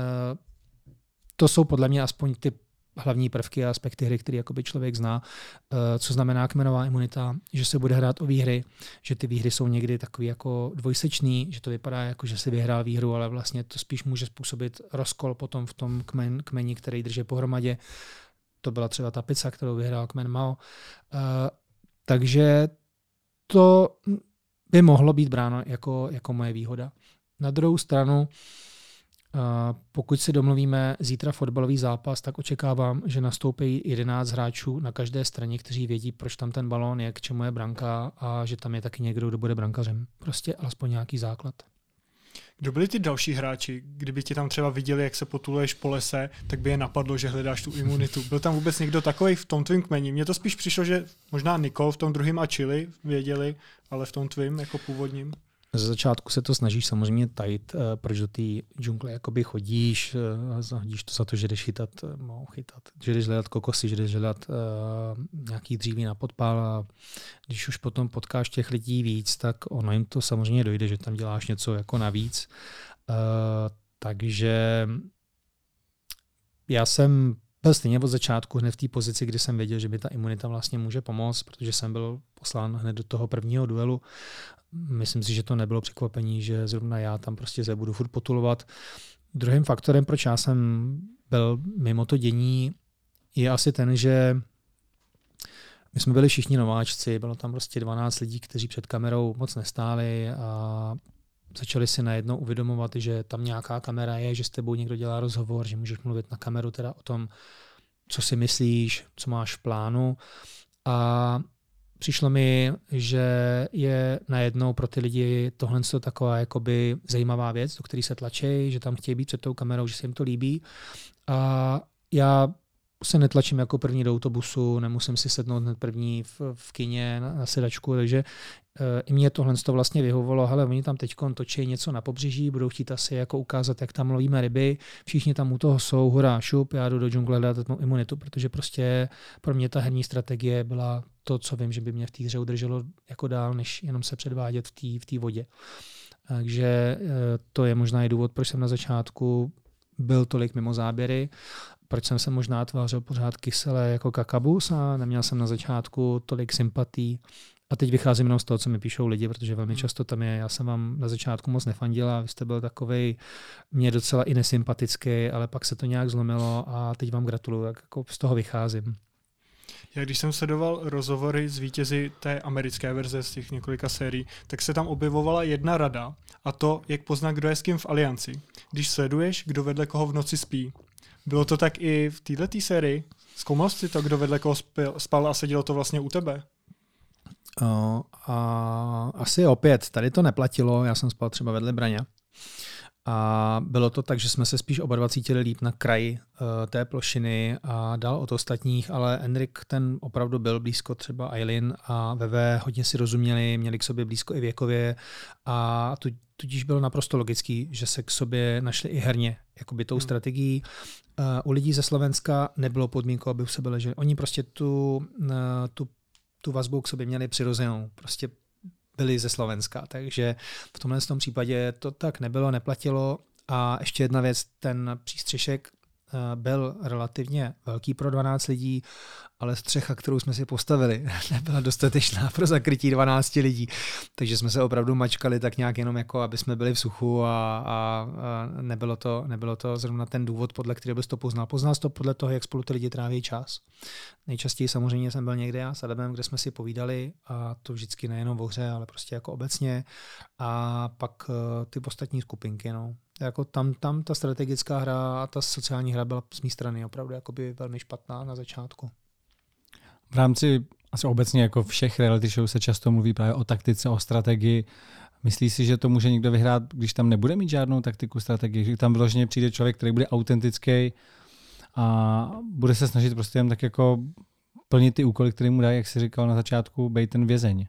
to jsou podle mě aspoň ty hlavní prvky a aspekty hry, které jakoby člověk zná, eh, co znamená kmenová imunita, že se bude hrát o výhry, že ty výhry jsou někdy takový jako dvojsečný, že to vypadá jako, že si vyhrál výhru, ale vlastně to spíš může způsobit rozkol potom v tom kmen, kmeni, který drží pohromadě. To byla třeba ta pizza, kterou vyhrál kmen Mao. Eh, takže to by mohlo být bráno jako, jako moje výhoda. Na druhou stranu, pokud si domluvíme zítra fotbalový zápas, tak očekávám, že nastoupí 11 hráčů na každé straně, kteří vědí, proč tam ten balón je, k čemu je branka a že tam je taky někdo, kdo bude brankařem. Prostě alespoň nějaký základ. Kdo byli ty další hráči? Kdyby ti tam třeba viděli, jak se potuluješ po lese, tak by je napadlo, že hledáš tu imunitu. Byl tam vůbec někdo takový v tom tvým kmeni? Mně to spíš přišlo, že možná Nikol v tom druhém a Chili věděli, ale v tom tvým jako původním. Ze začátku se to snažíš samozřejmě tajit, eh, proč do té džungle jakoby chodíš, eh, hodíš to za to, že jdeš chytat, no, chytat, že jdeš hledat kokosy, že jdeš hledat uh, nějaký dříví na podpal a když už potom potkáš těch lidí víc, tak ono jim to samozřejmě dojde, že tam děláš něco jako navíc. Uh, takže já jsem byl stejně od začátku hned v té pozici, kdy jsem věděl, že by ta imunita vlastně může pomoct, protože jsem byl poslán hned do toho prvního duelu myslím si, že to nebylo překvapení, že zrovna já tam prostě se budu furt potulovat. Druhým faktorem, proč já jsem byl mimo to dění, je asi ten, že my jsme byli všichni nováčci, bylo tam prostě 12 lidí, kteří před kamerou moc nestáli a začali si najednou uvědomovat, že tam nějaká kamera je, že s tebou někdo dělá rozhovor, že můžeš mluvit na kameru teda o tom, co si myslíš, co máš v plánu. A přišlo mi, že je najednou pro ty lidi tohle taková jakoby zajímavá věc, do které se tlačí, že tam chtějí být před tou kamerou, že se jim to líbí. A já se netlačím jako první do autobusu, nemusím si sednout hned první v, v kině na, na sedačku, takže i mě tohle to vlastně vyhovovalo, hele, oni tam teď točí něco na pobřeží, budou chtít asi jako ukázat, jak tam lovíme ryby, všichni tam u toho jsou, hurá, šup, já jdu do džungle hledat imunitu, protože prostě pro mě ta herní strategie byla to, co vím, že by mě v té hře udrželo jako dál, než jenom se předvádět v té v vodě. Takže e, to je možná i důvod, proč jsem na začátku byl tolik mimo záběry. proč jsem se možná tvářil pořád kysele jako kakabus a neměl jsem na začátku tolik sympatí. A teď vycházím jenom z toho, co mi píšou lidi, protože velmi hmm. často tam je, já jsem vám na začátku moc nefandila, vy jste byl takový mě docela i nesympatický, ale pak se to nějak zlomilo a teď vám gratuluju, tak jako z toho vycházím. Já když jsem sledoval rozhovory s vítězi té americké verze z těch několika sérií, tak se tam objevovala jedna rada a to, jak poznat, kdo je s kým v alianci. Když sleduješ, kdo vedle koho v noci spí. Bylo to tak i v této sérii? Zkoumal jsi to, kdo vedle koho spal a sedělo to vlastně u tebe? A asi opět, tady to neplatilo, já jsem spal třeba vedle Braně. A bylo to tak, že jsme se spíš oba dva cítili líp na kraji uh, té plošiny a dál od ostatních, ale Enrik ten opravdu byl blízko třeba Eileen a Veve hodně si rozuměli, měli k sobě blízko i věkově a tudíž bylo naprosto logický, že se k sobě našli i herně, jakoby tou hmm. strategií. Uh, u lidí ze Slovenska nebylo podmínkou, aby u sebe leželi. Oni prostě tu, uh, tu tu vazbu k sobě měli přirozenou. Prostě byli ze Slovenska, takže v tomhle tom případě to tak nebylo, neplatilo. A ještě jedna věc, ten přístřešek byl relativně velký pro 12 lidí, ale střecha, kterou jsme si postavili, nebyla dostatečná pro zakrytí 12 lidí. Takže jsme se opravdu mačkali tak nějak jenom jako, aby jsme byli v suchu a, a, a nebylo, to, nebylo to zrovna ten důvod, podle kterého bys to poznal. Poznal to podle toho, jak spolu ty lidi tráví čas. Nejčastěji samozřejmě jsem byl někde já s Adamem, kde jsme si povídali a to vždycky nejenom o hře, ale prostě jako obecně. A pak eh, ty ostatní skupinky, no jako tam, tam ta strategická hra a ta sociální hra byla z mé strany opravdu jakoby velmi špatná na začátku. V rámci asi obecně jako všech reality show se často mluví právě o taktice, o strategii. Myslíš si, že to může někdo vyhrát, když tam nebude mít žádnou taktiku, strategii, že tam vyloženě přijde člověk, který bude autentický a bude se snažit prostě jen tak jako plnit ty úkoly, které mu dají, jak jsi říkal na začátku, být ten vězeň?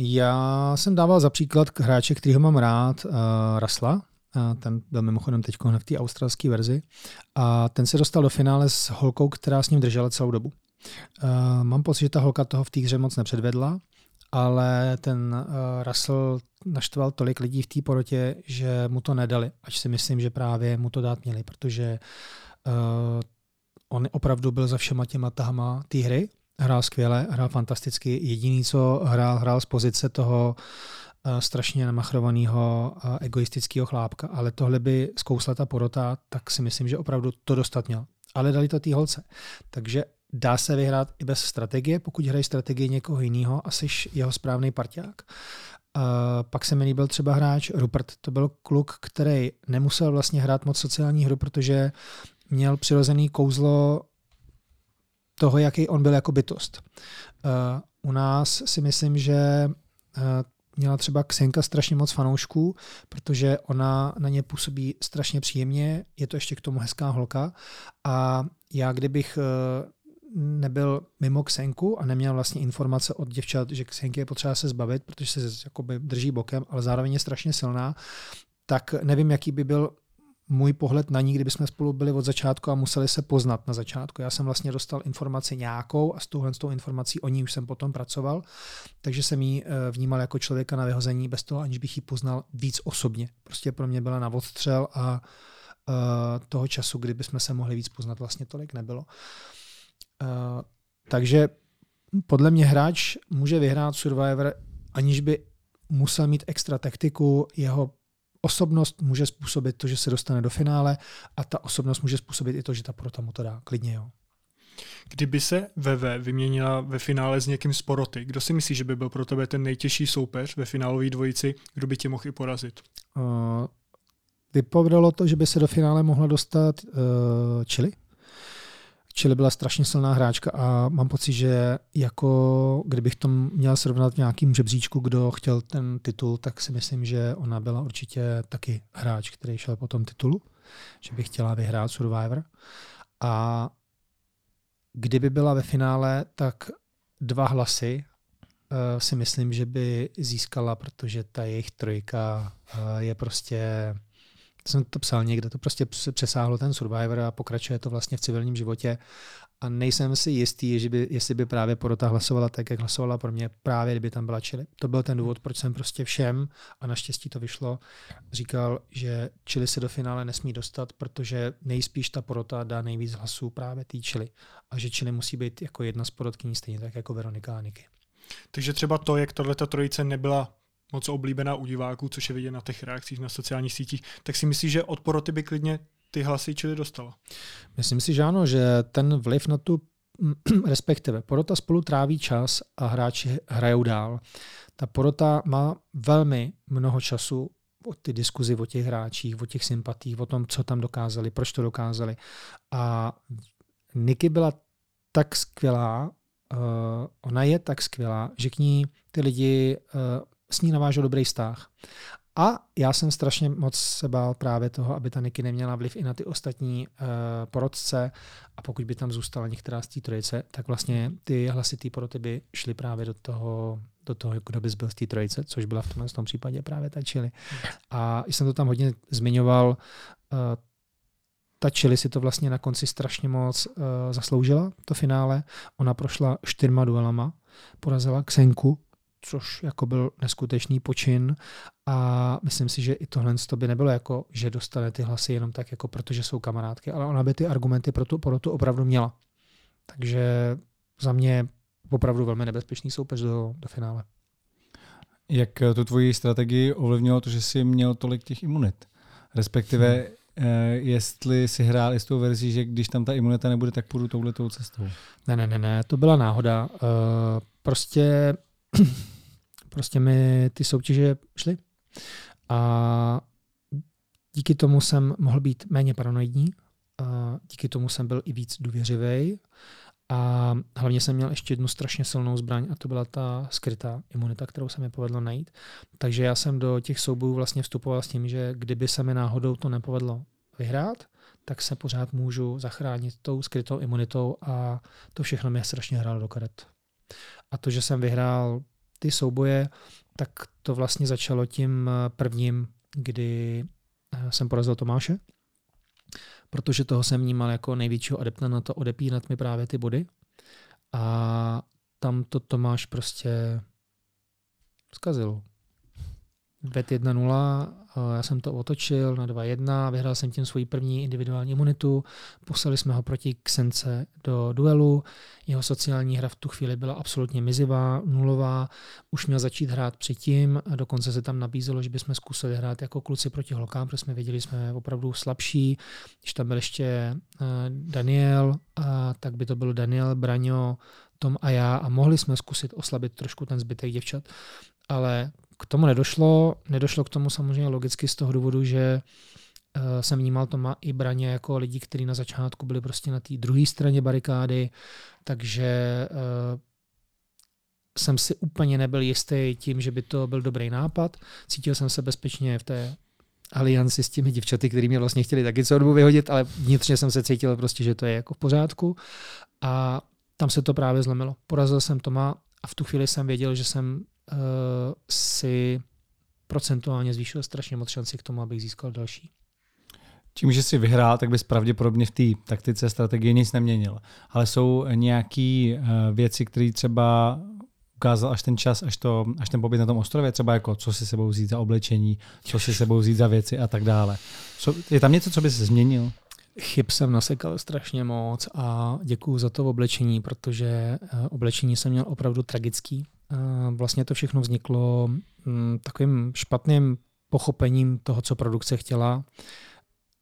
Já jsem dával za příklad hráče, kterýho mám rád, uh, Rasla, uh, ten byl mimochodem teď v té australské verzi, a ten se dostal do finále s holkou, která s ním držela celou dobu. Uh, mám pocit, že ta holka toho v té hře moc nepředvedla, ale ten uh, Russell naštval tolik lidí v té porotě, že mu to nedali, ač si myslím, že právě mu to dát měli, protože uh, on opravdu byl za všema těma tahama té hry hrál skvěle, hrál fantasticky. Jediný, co hrál, hrál z pozice toho uh, strašně namachrovaného egoistického chlápka, ale tohle by zkousla ta porota, tak si myslím, že opravdu to dostat měl. Ale dali to té holce. Takže dá se vyhrát i bez strategie, pokud hrají strategii někoho jiného a jsi jeho správný parťák. Uh, pak se mi líbil třeba hráč Rupert. To byl kluk, který nemusel vlastně hrát moc sociální hru, protože měl přirozený kouzlo toho, jaký on byl jako bytost. Uh, u nás si myslím, že uh, měla třeba Ksenka strašně moc fanoušků, protože ona na ně působí strašně příjemně, je to ještě k tomu hezká holka a já kdybych uh, nebyl mimo Ksenku a neměl vlastně informace od děvčat, že Ksenky je potřeba se zbavit, protože se jakoby drží bokem, ale zároveň je strašně silná, tak nevím, jaký by byl můj pohled na ní, kdyby jsme spolu byli od začátku a museli se poznat na začátku. Já jsem vlastně dostal informaci nějakou a s touhle s tou informací o ní už jsem potom pracoval, takže jsem ji eh, vnímal jako člověka na vyhození bez toho, aniž bych ji poznal víc osobně. Prostě pro mě byla na odstřel a uh, toho času, kdyby jsme se mohli víc poznat, vlastně tolik nebylo. Uh, takže podle mě hráč může vyhrát Survivor, aniž by musel mít extra taktiku, jeho osobnost může způsobit to, že se dostane do finále a ta osobnost může způsobit i to, že ta porota mu to dá. Klidně jo. Kdyby se VV vyměnila ve finále s někým z poroty, kdo si myslí, že by byl pro tebe ten nejtěžší soupeř ve finálové dvojici, kdo by tě mohl i porazit? Uh, vypovedalo to, že by se do finále mohla dostat uh, Chili. Chile byla strašně silná hráčka a mám pocit, že jako kdybych to měl srovnat v nějakým žebříčku, kdo chtěl ten titul, tak si myslím, že ona byla určitě taky hráč, který šel po tom titulu, že by chtěla vyhrát Survivor. A kdyby byla ve finále, tak dva hlasy uh, si myslím, že by získala, protože ta jejich trojka uh, je prostě jsem to psal někde, to prostě přesáhlo ten Survivor a pokračuje to vlastně v civilním životě a nejsem si jistý, že by, jestli by právě porota hlasovala tak, jak hlasovala pro mě, právě kdyby tam byla Chile. To byl ten důvod, proč jsem prostě všem, a naštěstí to vyšlo, říkal, že Chile se do finále nesmí dostat, protože nejspíš ta porota dá nejvíc hlasů právě té Chile. A že Chile musí být jako jedna z porotkyní stejně tak jako Veronika a Niky. Takže třeba to, jak tato trojice nebyla moc oblíbená u diváků, což je vidět na těch reakcích na sociálních sítích, tak si myslíš, že od poroty by klidně ty hlasy čili dostala? Myslím si, že ano, že ten vliv na tu respektive porota spolu tráví čas a hráči hrajou dál. Ta porota má velmi mnoho času o ty diskuzi o těch hráčích, o těch sympatích, o tom, co tam dokázali, proč to dokázali. A Niky byla tak skvělá, uh, ona je tak skvělá, že k ní ty lidi uh, s ní navážou dobrý vztah. A já jsem strašně moc se bál právě toho, aby ta Niky neměla vliv i na ty ostatní uh, porodce a pokud by tam zůstala některá z té trojice, tak vlastně ty hlasy té poroty by šly právě do toho, do toho, kdo by zbyl z té trojice, což byla v tomhle tom případě právě ta Chili. A jsem to tam hodně zmiňoval, uh, ta Chili si to vlastně na konci strašně moc uh, zasloužila, to finále. Ona prošla čtyřma duelama, porazila Ksenku, což jako byl neskutečný počin a myslím si, že i tohle to by nebylo jako, že dostane ty hlasy jenom tak, jako protože jsou kamarádky, ale ona by ty argumenty pro tu porotu opravdu měla. Takže za mě opravdu velmi nebezpečný soupeř do, do finále. Jak tu tvoji strategii ovlivnilo to, že jsi měl tolik těch imunit? Respektive, hmm. eh, jestli si hrál i s tou verzí, že když tam ta imunita nebude, tak půjdu touhletou cestou. Ne, ne, ne, ne, to byla náhoda. Uh, prostě prostě mi ty soutěže šly. A díky tomu jsem mohl být méně paranoidní, a díky tomu jsem byl i víc důvěřivý. A hlavně jsem měl ještě jednu strašně silnou zbraň a to byla ta skrytá imunita, kterou se mi povedlo najít. Takže já jsem do těch soubojů vlastně vstupoval s tím, že kdyby se mi náhodou to nepovedlo vyhrát, tak se pořád můžu zachránit tou skrytou imunitou a to všechno mě strašně hrálo do karet. A to, že jsem vyhrál ty souboje, tak to vlastně začalo tím eh, prvním, kdy eh, jsem porazil Tomáše, protože toho jsem vnímal jako největšího adepta na to odepínat mi právě ty body. A tam to Tomáš prostě zkazil. Ved 1-0, já jsem to otočil na 2-1, vyhrál jsem tím svoji první individuální imunitu, poslali jsme ho proti Ksence do duelu, jeho sociální hra v tu chvíli byla absolutně mizivá, nulová, už měl začít hrát předtím, dokonce se tam nabízelo, že bychom zkusili hrát jako kluci proti holkám, protože jsme věděli, že jsme opravdu slabší, když tam byl ještě eh, Daniel, tak by to byl Daniel, Braňo, Tom a já a mohli jsme zkusit oslabit trošku ten zbytek děvčat, ale k tomu nedošlo. Nedošlo k tomu samozřejmě logicky z toho důvodu, že uh, jsem vnímal Toma i Braně jako lidi, kteří na začátku byli prostě na té druhé straně barikády, takže uh, jsem si úplně nebyl jistý tím, že by to byl dobrý nápad. Cítil jsem se bezpečně v té alianci s těmi děvčaty, který mě vlastně chtěli taky co dobu vyhodit, ale vnitřně jsem se cítil prostě, že to je jako v pořádku. A tam se to právě zlomilo. Porazil jsem Toma a v tu chvíli jsem věděl, že jsem uh, si procentuálně zvýšil strašně moc šanci k tomu, abych získal další. Tím, že si vyhrál, tak bys pravděpodobně v té taktice, strategii nic neměnil. Ale jsou nějaké uh, věci, které třeba ukázal až ten čas, až, to, až ten pobyt na tom ostrově, třeba jako co si sebou vzít za oblečení, co si sebou vzít za věci a tak dále. Je tam něco, co by se změnil? Chyb jsem nasekal strašně moc a děkuju za to oblečení, protože eh, oblečení jsem měl opravdu tragický. Vlastně to všechno vzniklo mm, takovým špatným pochopením toho, co produkce chtěla.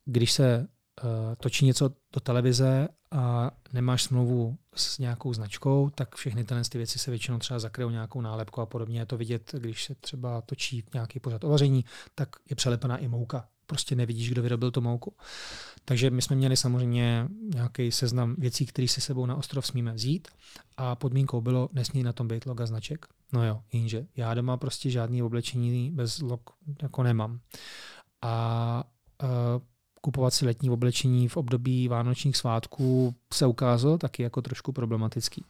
Když se eh, točí něco do televize a nemáš smlouvu s nějakou značkou, tak všechny tyhle ty věci se většinou třeba zakryjou nějakou nálepkou a podobně. Je to vidět, když se třeba točí nějaký pořad o vaření, tak je přelepená i mouka prostě nevidíš, kdo vyrobil tu mouku. Takže my jsme měli samozřejmě nějaký seznam věcí, které si sebou na ostrov smíme vzít a podmínkou bylo, nesmí na tom být loga značek. No jo, jenže já doma prostě žádný oblečení bez log jako nemám. A uh, kupovat si letní oblečení v období vánočních svátků se ukázalo taky jako trošku problematický.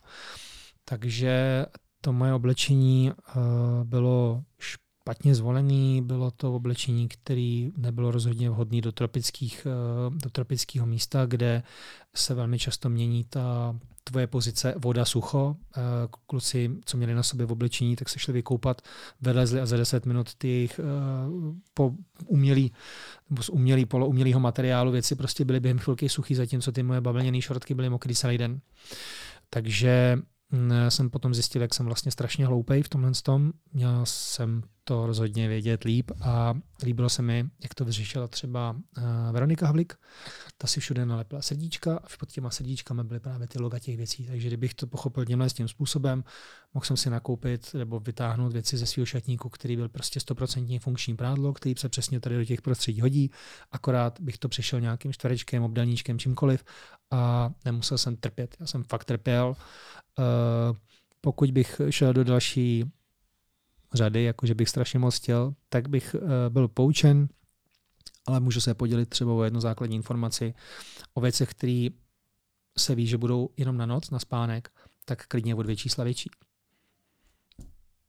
Takže to moje oblečení uh, bylo špatně zvolený, bylo to oblečení, který nebylo rozhodně vhodný do, tropických, eh, do tropického místa, kde se velmi často mění ta tvoje pozice voda, sucho. Eh, kluci, co měli na sobě v oblečení, tak se šli vykoupat, vylezli a za 10 minut ty jejich eh, po umělý, nebo z umělý, poloumělého materiálu věci prostě byly během chvilky suchý, zatímco ty moje bavlněné šortky byly mokrý celý den. Takže mm, jsem potom zjistil, jak jsem vlastně strašně hloupej v tomhle tom. Měl jsem to rozhodně vědět líp a líbilo se mi, jak to vyřešila třeba uh, Veronika Havlik. Ta si všude nalepila srdíčka a pod těma srdíčkami byly právě ty loga těch věcí. Takže kdybych to pochopil tímhle tím způsobem, mohl jsem si nakoupit nebo vytáhnout věci ze svého šatníku, který byl prostě 100% funkční prádlo, který se přesně tady do těch prostředí hodí, akorát bych to přišel nějakým čtverečkem, obdelníčkem, čímkoliv a nemusel jsem trpět. Já jsem fakt trpěl. Uh, pokud bych šel do další řady, jakože bych strašně moc chtěl, tak bych uh, byl poučen, ale můžu se podělit třeba o jednu základní informaci o věcech, které se ví, že budou jenom na noc, na spánek, tak klidně o dvě čísla větší.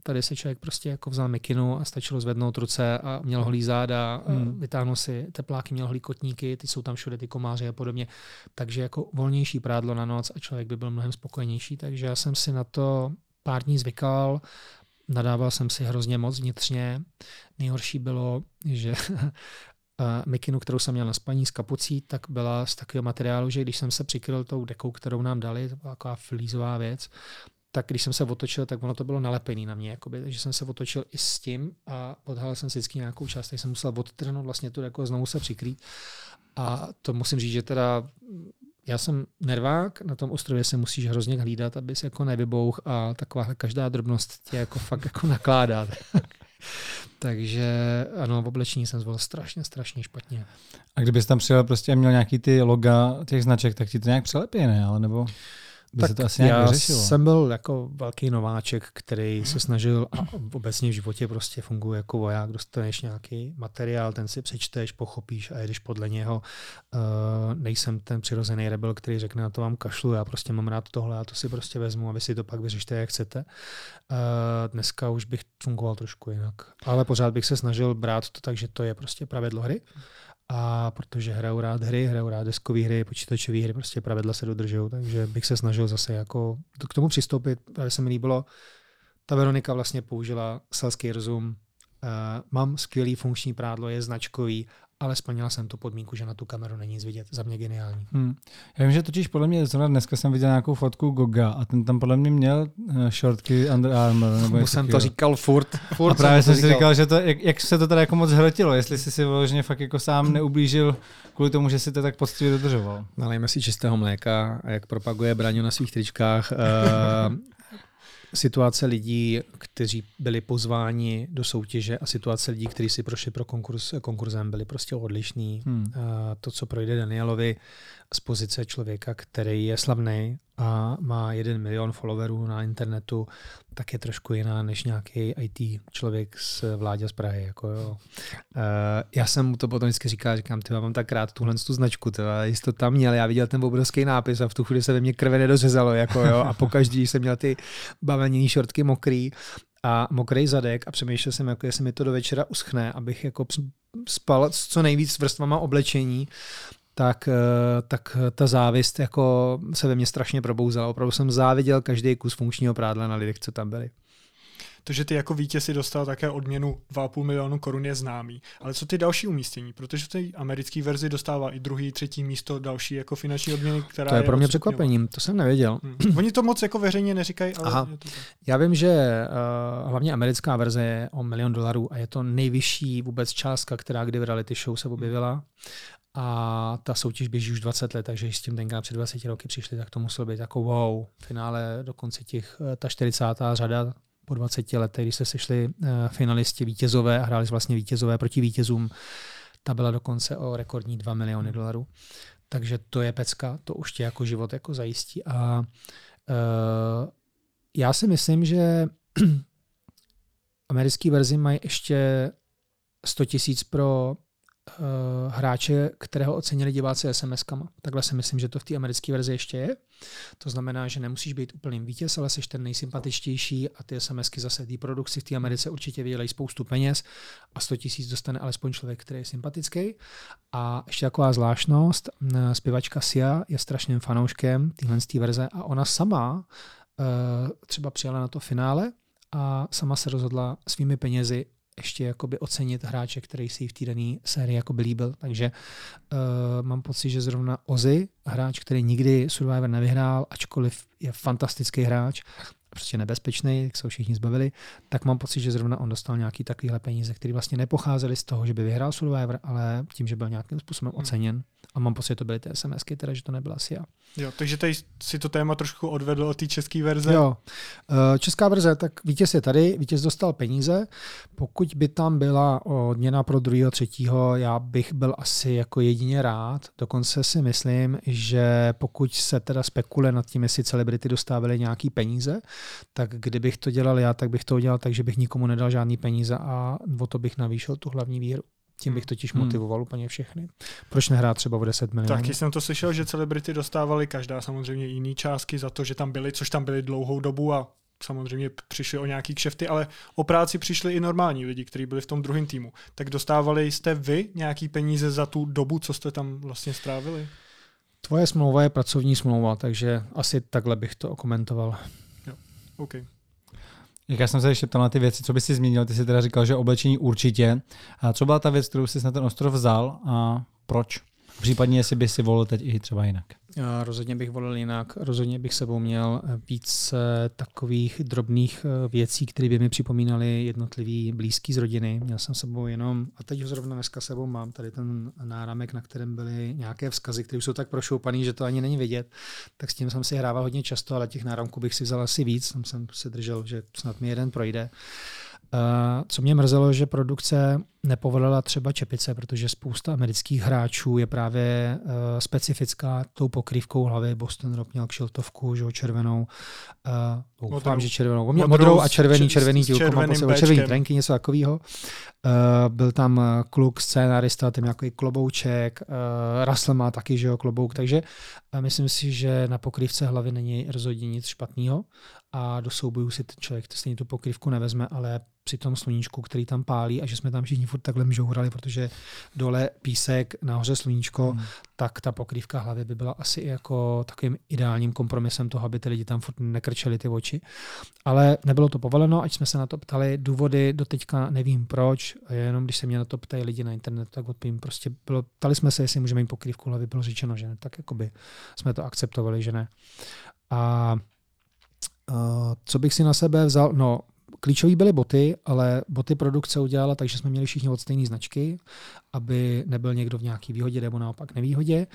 Tady se člověk prostě jako vzal mikinu a stačilo zvednout ruce a měl holý záda, hmm. vytáhnul si tepláky, měl holý kotníky, ty jsou tam všude ty komáře a podobně. Takže jako volnější prádlo na noc a člověk by byl mnohem spokojenější. Takže já jsem si na to pár dní zvykal, nadával jsem si hrozně moc vnitřně. Nejhorší bylo, že mikinu, kterou jsem měl na spaní s kapucí, tak byla z takového materiálu, že když jsem se přikryl tou dekou, kterou nám dali, to byla taková flízová věc, tak když jsem se otočil, tak ono to bylo nalepené na mě, jakoby, takže jsem se otočil i s tím a odhalil jsem si vždycky nějakou část, tak jsem musel odtrhnout vlastně tu jako znovu se přikrýt. A to musím říct, že teda já jsem nervák, na tom ostrově se musíš hrozně hlídat, aby se jako nevybouch a taková každá drobnost tě jako fakt jako nakládá. Takže ano, v oblečení jsem zvolil strašně, strašně špatně. A kdybys tam přijel prostě měl nějaký ty loga těch značek, tak ti to nějak přelepí, ne? Ale nebo by tak se to asi nějak já vyřešilo. jsem byl jako velký nováček, který se snažil a obecně v životě prostě funguje jako voják, dostaneš nějaký materiál, ten si přečteš, pochopíš a jedeš podle něho. Uh, nejsem ten přirozený rebel, který řekne na to vám kašlu, já prostě mám rád tohle a to si prostě vezmu a vy si to pak vyřešte, jak chcete. Uh, dneska už bych fungoval trošku jinak. Ale pořád bych se snažil brát to tak, že to je prostě pravidlo hry a protože hraju rád hry, hraju rád deskové hry, počítačové hry, prostě pravidla se dodržují, takže bych se snažil zase jako k tomu přistoupit. Právě se mi líbilo, ta Veronika vlastně použila selský rozum, uh, mám skvělý funkční prádlo, je značkový ale splnila jsem tu podmínku, že na tu kameru není nic vidět. Za mě geniální. Hmm. Já vím, že totiž podle mě zrovna dneska jsem viděl nějakou fotku Goga a ten tam podle mě měl uh, šortky Under Armour. Nebo jsem to říkal furt. furt a právě jsem si říkal, že to, jak, jak, se to teda jako moc hrotilo, jestli jsi si vyloženě fakt jako sám neublížil kvůli tomu, že si to tak poctivě dodržoval. Nalejme si čistého mléka, jak propaguje Braňo na svých tričkách. Uh, situace lidí, kteří byli pozváni do soutěže a situace lidí, kteří si prošli pro konkurs, konkurzem, byli prostě odlišní. Hmm. To, co projde Danielovi z pozice člověka, který je slavný a má jeden milion followerů na internetu, tak je trošku jiná než nějaký IT člověk z vládě z Prahy. Jako jo. Uh, já jsem mu to potom vždycky říkal, říkám, ty mám tak rád tuhle tu značku, tyva, jsi to tam měl, já viděl ten obrovský nápis a v tu chvíli se ve mně krve nedořezalo, jako jo, a pokaždý jsem měl ty bavenění šortky mokrý a mokrý zadek a přemýšlel jsem, jako jestli mi to do večera uschne, abych jako spal co nejvíc vrstvama oblečení tak, eh, tak ta závist jako se ve mně strašně probouzela. Opravdu jsem záviděl každý kus funkčního prádla na lidech, co tam byli. To, že ty jako vítěz si dostal také odměnu 2,5 milionu korun je známý. Ale co ty další umístění? Protože v té americké verzi dostává i druhý, třetí místo další jako finanční odměny, která To je, je pro mě překvapením, to jsem nevěděl. Hmm. Oni to moc jako veřejně neříkají, ale Aha. Je to Já vím, že uh, hlavně americká verze je o milion dolarů a je to nejvyšší vůbec částka, která kdy v reality show se objevila. A ta soutěž běží už 20 let, takže když s tím tenkrát před 20 roky přišli, tak to muselo být jako wow. V finále dokonce těch, eh, ta 40. řada po 20 letech, když se sešli uh, finalisti vítězové a hráli vlastně vítězové proti vítězům, ta byla dokonce o rekordní 2 miliony dolarů. Takže to je pecka, to už tě jako život jako zajistí. A uh, já si myslím, že americké verzi mají ještě 100 tisíc pro hráče, kterého ocenili diváci SMS-kama. Takhle si myslím, že to v té americké verzi ještě je. To znamená, že nemusíš být úplným vítěz, ale jsi ten nejsympatičtější a ty SMSky zase té produkci v té Americe určitě vydělají spoustu peněz a 100 tisíc dostane alespoň člověk, který je sympatický. A ještě taková zvláštnost, zpěvačka Sia je strašným fanouškem téhle verze a ona sama uh, třeba přijala na to finále a sama se rozhodla svými penězi ještě jakoby ocenit hráče, který si v té dané sérii jakoby líbil. Takže uh, mám pocit, že zrovna Ozzy, hráč, který nikdy Survivor nevyhrál, ačkoliv je fantastický hráč, prostě nebezpečný, jak se ho všichni zbavili, tak mám pocit, že zrovna on dostal nějaký takovýhle peníze, které vlastně nepocházely z toho, že by vyhrál Survivor, ale tím, že byl nějakým způsobem hmm. oceněn. A mám pocit, že to byly ty SMSky, teda, že to nebyla SIA. Jo, takže tady si to téma trošku odvedl od té české verze. Jo. Eh, česká verze, tak vítěz je tady, vítěz dostal peníze. Pokud by tam byla odměna pro druhého, třetího, já bych byl asi jako jedině rád. Dokonce si myslím, že pokud se teda spekuluje nad tím, jestli celebrity dostávaly nějaký peníze, tak kdybych to dělal já, tak bych to udělal tak, že bych nikomu nedal žádný peníze a o to bych navýšil tu hlavní výhru. Tím bych totiž hmm. motivoval úplně všechny. Proč nehrát třeba o 10 milionů? Taky jsem to slyšel, že celebrity dostávali každá samozřejmě jiný částky za to, že tam byli, což tam byli dlouhou dobu a samozřejmě přišli o nějaký kšefty, ale o práci přišli i normální lidi, kteří byli v tom druhém týmu. Tak dostávali jste vy nějaký peníze za tu dobu, co jste tam vlastně strávili? Tvoje smlouva je pracovní smlouva, takže asi takhle bych to okomentoval. OK. Jak já jsem se ještě ptal na ty věci, co by si změnil, ty jsi teda říkal, že oblečení určitě. A co byla ta věc, kterou jsi na ten ostrov vzal a proč? Případně, jestli by si volil teď i třeba jinak. Rozhodně bych volil jinak. Rozhodně bych sebou měl víc takových drobných eh, věcí, které by mi připomínaly jednotlivý blízký z rodiny. Měl jsem sebou jenom, a teď ho zrovna dneska sebou mám, tady ten náramek, na kterém byly nějaké vzkazy, které jsou tak prošoupané, že to ani není vidět. Tak s tím jsem si hrával hodně často, ale těch náramků bych si vzal asi víc. Tam jsem se držel, že snad mi jeden projde. Co mě mrzelo, že produkce nepovolila třeba čepice, protože spousta amerických hráčů je právě uh, specifická tou pokrývkou hlavy. Boston Rob měl kšiltovku, že červenou, uh, doufám, že červenou, modrou, modrou a červený, červený dílko, mám pocit, červený trenky, něco takového. Uh, byl tam kluk, scénarista, ten nějaký klobouček, uh, Russell má taky, že jo, klobouk, takže uh, myslím si, že na pokrývce hlavy není rozhodně nic špatného a do soubojů si ten člověk stejně tu pokrývku nevezme, ale při tom sluníčku, který tam pálí a že jsme tam všichni furt takhle mžourali, protože dole písek, nahoře sluníčko, hmm. tak ta pokrývka hlavy by byla asi jako takovým ideálním kompromisem toho, aby ty lidi tam furt nekrčeli ty oči. Ale nebylo to povoleno, ať jsme se na to ptali. Důvody do teďka nevím proč, jenom když se mě na to ptají lidi na internetu, tak odpím. Prostě bylo, ptali jsme se, jestli můžeme mít pokrývku hlavy, bylo řečeno, že ne, tak jakoby jsme to akceptovali, že ne. A Uh, co bych si na sebe vzal? No, klíčové byly boty, ale boty produkce udělala takže jsme měli všichni od stejné značky, aby nebyl někdo v nějaké výhodě nebo naopak nevýhodě.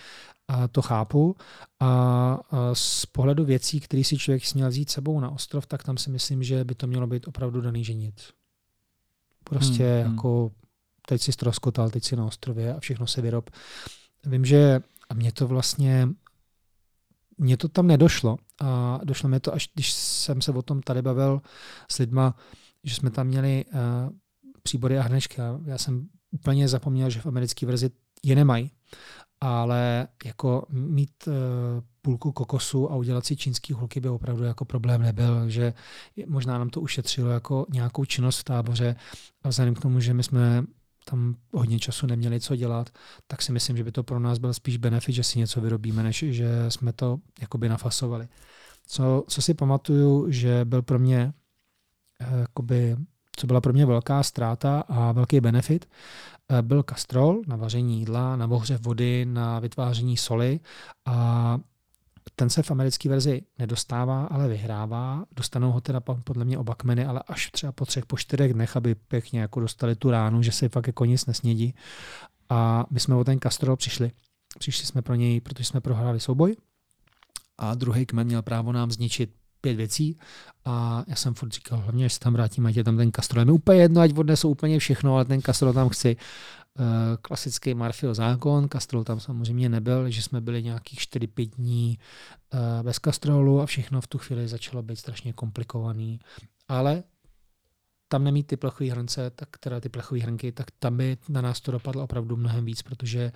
A to chápu. A z pohledu věcí, které si člověk směl vzít sebou na ostrov, tak tam si myslím, že by to mělo být opravdu daný ženit. Prostě hmm, jako hmm. teď si stroskotal, teď si na ostrově a všechno se vyrob. Vím, že a mě to vlastně mně to tam nedošlo a došlo mi to, až když jsem se o tom tady bavil s lidma, že jsme tam měli uh, příbory a hrnečky. A já jsem úplně zapomněl, že v americké verzi je nemají. Ale jako mít uh, půlku kokosu a udělat si čínský hulky by opravdu jako problém nebyl, že možná nám to ušetřilo jako nějakou činnost v táboře a vzhledem k tomu, že my jsme tam hodně času neměli co dělat, tak si myslím, že by to pro nás byl spíš benefit, že si něco vyrobíme, než že jsme to jakoby nafasovali. Co, co si pamatuju, že byl pro mě eh, jakoby, co byla pro mě velká ztráta a velký benefit, eh, byl kastrol na vaření jídla, na ohřev vody, na vytváření soli a ten se v americké verzi nedostává, ale vyhrává. Dostanou ho teda podle mě oba kmeny, ale až třeba po třech, po čtyřech dnech, aby pěkně jako dostali tu ránu, že se fakt jako nic nesnědí. A my jsme o ten kastrol přišli. Přišli jsme pro něj, protože jsme prohráli souboj a druhý kmen měl právo nám zničit pět věcí a já jsem furt říkal, hlavně, až se tam vrátím, ať je tam ten kastrol. Je mi úplně jedno, ať odnesou úplně všechno, ale ten kastrol tam chci. Eh, klasický Marfio zákon, kastrol tam samozřejmě nebyl, že jsme byli nějakých 4-5 dní eh, bez kastrolu a všechno v tu chvíli začalo být strašně komplikovaný. Ale tam nemít ty plechové hrnce, tak teda ty plechové hrnky, tak tam by na nás to dopadlo opravdu mnohem víc, protože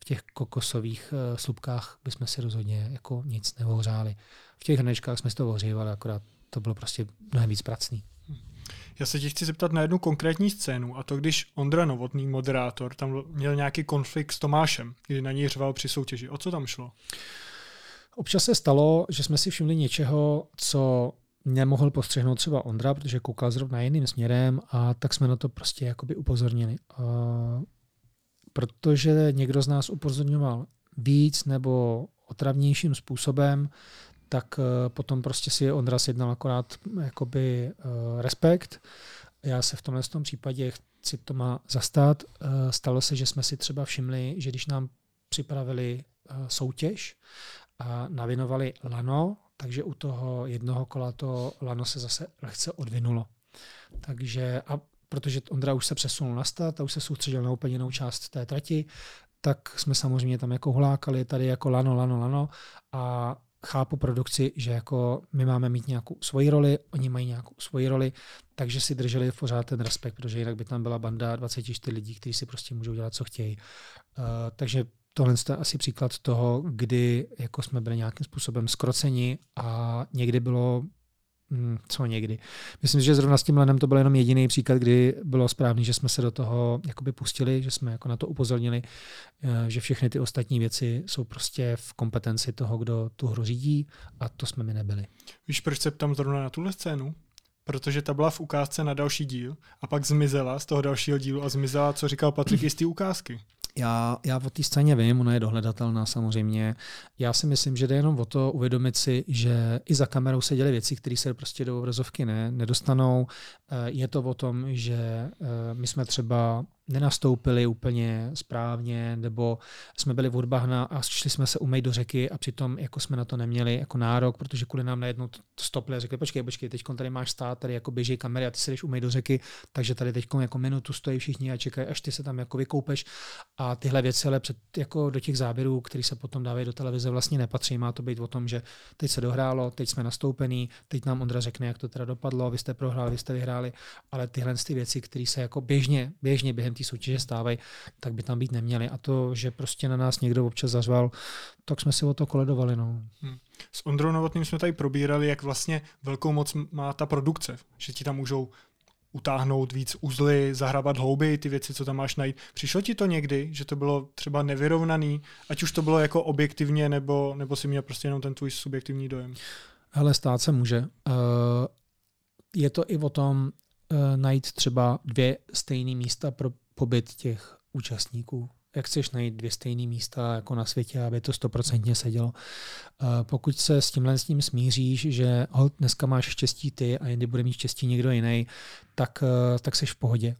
v těch kokosových uh, slupkách bychom si rozhodně jako nic neohřáli. V těch hrnečkách jsme si to ohřívali, akorát to bylo prostě mnohem víc pracný. Já se ti chci zeptat na jednu konkrétní scénu, a to když Ondra Novotný, moderátor, tam měl nějaký konflikt s Tomášem, kdy na něj řval při soutěži. O co tam šlo? Občas se stalo, že jsme si všimli něčeho, co nemohl postřehnout třeba Ondra, protože koukal zrovna jiným směrem a tak jsme na to prostě jakoby upozornili. Protože někdo z nás upozorňoval víc nebo otravnějším způsobem, tak uh, potom prostě si Ondra sjednal akorát jakoby uh, respekt. Já se v tomhle tom případě chci to má zastát. Uh, stalo se, že jsme si třeba všimli, že když nám připravili soutěž a navinovali lano, takže u toho jednoho kola to lano se zase lehce odvinulo. Takže a protože Ondra už se přesunul na stát a už se soustředil na úplně jinou část té trati, tak jsme samozřejmě tam jako hulákali tady jako lano, lano, lano a chápu produkci, že jako my máme mít nějakou svoji roli, oni mají nějakou svoji roli, takže si drželi pořád ten respekt, protože jinak by tam byla banda 24 lidí, kteří si prostě můžou dělat, co chtějí. Uh, takže tohle je asi příklad toho, kdy jako jsme byli nějakým způsobem skroceni a někdy bylo co někdy. Myslím, že zrovna s tím Lenem to byl jenom jediný příklad, kdy bylo správný, že jsme se do toho jakoby pustili, že jsme jako na to upozornili, eh, že všechny ty ostatní věci jsou prostě v kompetenci toho, kdo tu hru řídí a to jsme my nebyli. Víš, proč se ptám zrovna na tuhle scénu? Protože ta byla v ukázce na další díl a pak zmizela z toho dalšího dílu a zmizela, co říkal Patrik, z té ukázky. Já, já o té scéně vím, ona je dohledatelná samozřejmě. Já si myslím, že jde jenom o to uvědomit si, že i za kamerou se děly věci, které se prostě do obrazovky ne, nedostanou. Eh, je to o tom, že eh, my jsme třeba nenastoupili úplně správně, nebo jsme byli v Urbahna a šli jsme se umýt do řeky a přitom jako jsme na to neměli jako nárok, protože kvůli nám najednou stopli a řekli, počkej, počkej, teď tady máš stát, tady jako běží kamery a ty se jdeš umýt do řeky, takže tady teď jako minutu stojí všichni a čekají, až ty se tam jako vykoupeš a tyhle věci ale před, jako do těch záběrů, které se potom dávají do televize, vlastně nepatří. Má to být o tom, že teď se dohrálo, teď jsme nastoupení, teď nám Ondra řekne, jak to teda dopadlo, vy jste prohráli, vy jste vyhráli, ale tyhle ty věci, které se jako běžně, běžně během té soutěže stávají, tak by tam být neměly. A to, že prostě na nás někdo občas zařval, tak jsme si o to koledovali. No. Hmm. S Ondrou Novotným jsme tady probírali, jak vlastně velkou moc má ta produkce, že ti tam můžou utáhnout víc uzly, zahrabat hlouby, ty věci, co tam máš najít. Přišlo ti to někdy, že to bylo třeba nevyrovnaný, ať už to bylo jako objektivně, nebo, nebo si měl prostě jenom ten tvůj subjektivní dojem? Hele, stát se může. Uh, je to i o tom uh, najít třeba dvě stejné místa pro pobyt těch účastníků. Jak chceš najít dvě stejné místa jako na světě, aby to stoprocentně sedělo. Pokud se s tímhle s tím smíříš, že hold, dneska máš štěstí ty a jindy bude mít štěstí někdo jiný, tak, tak jsi v pohodě.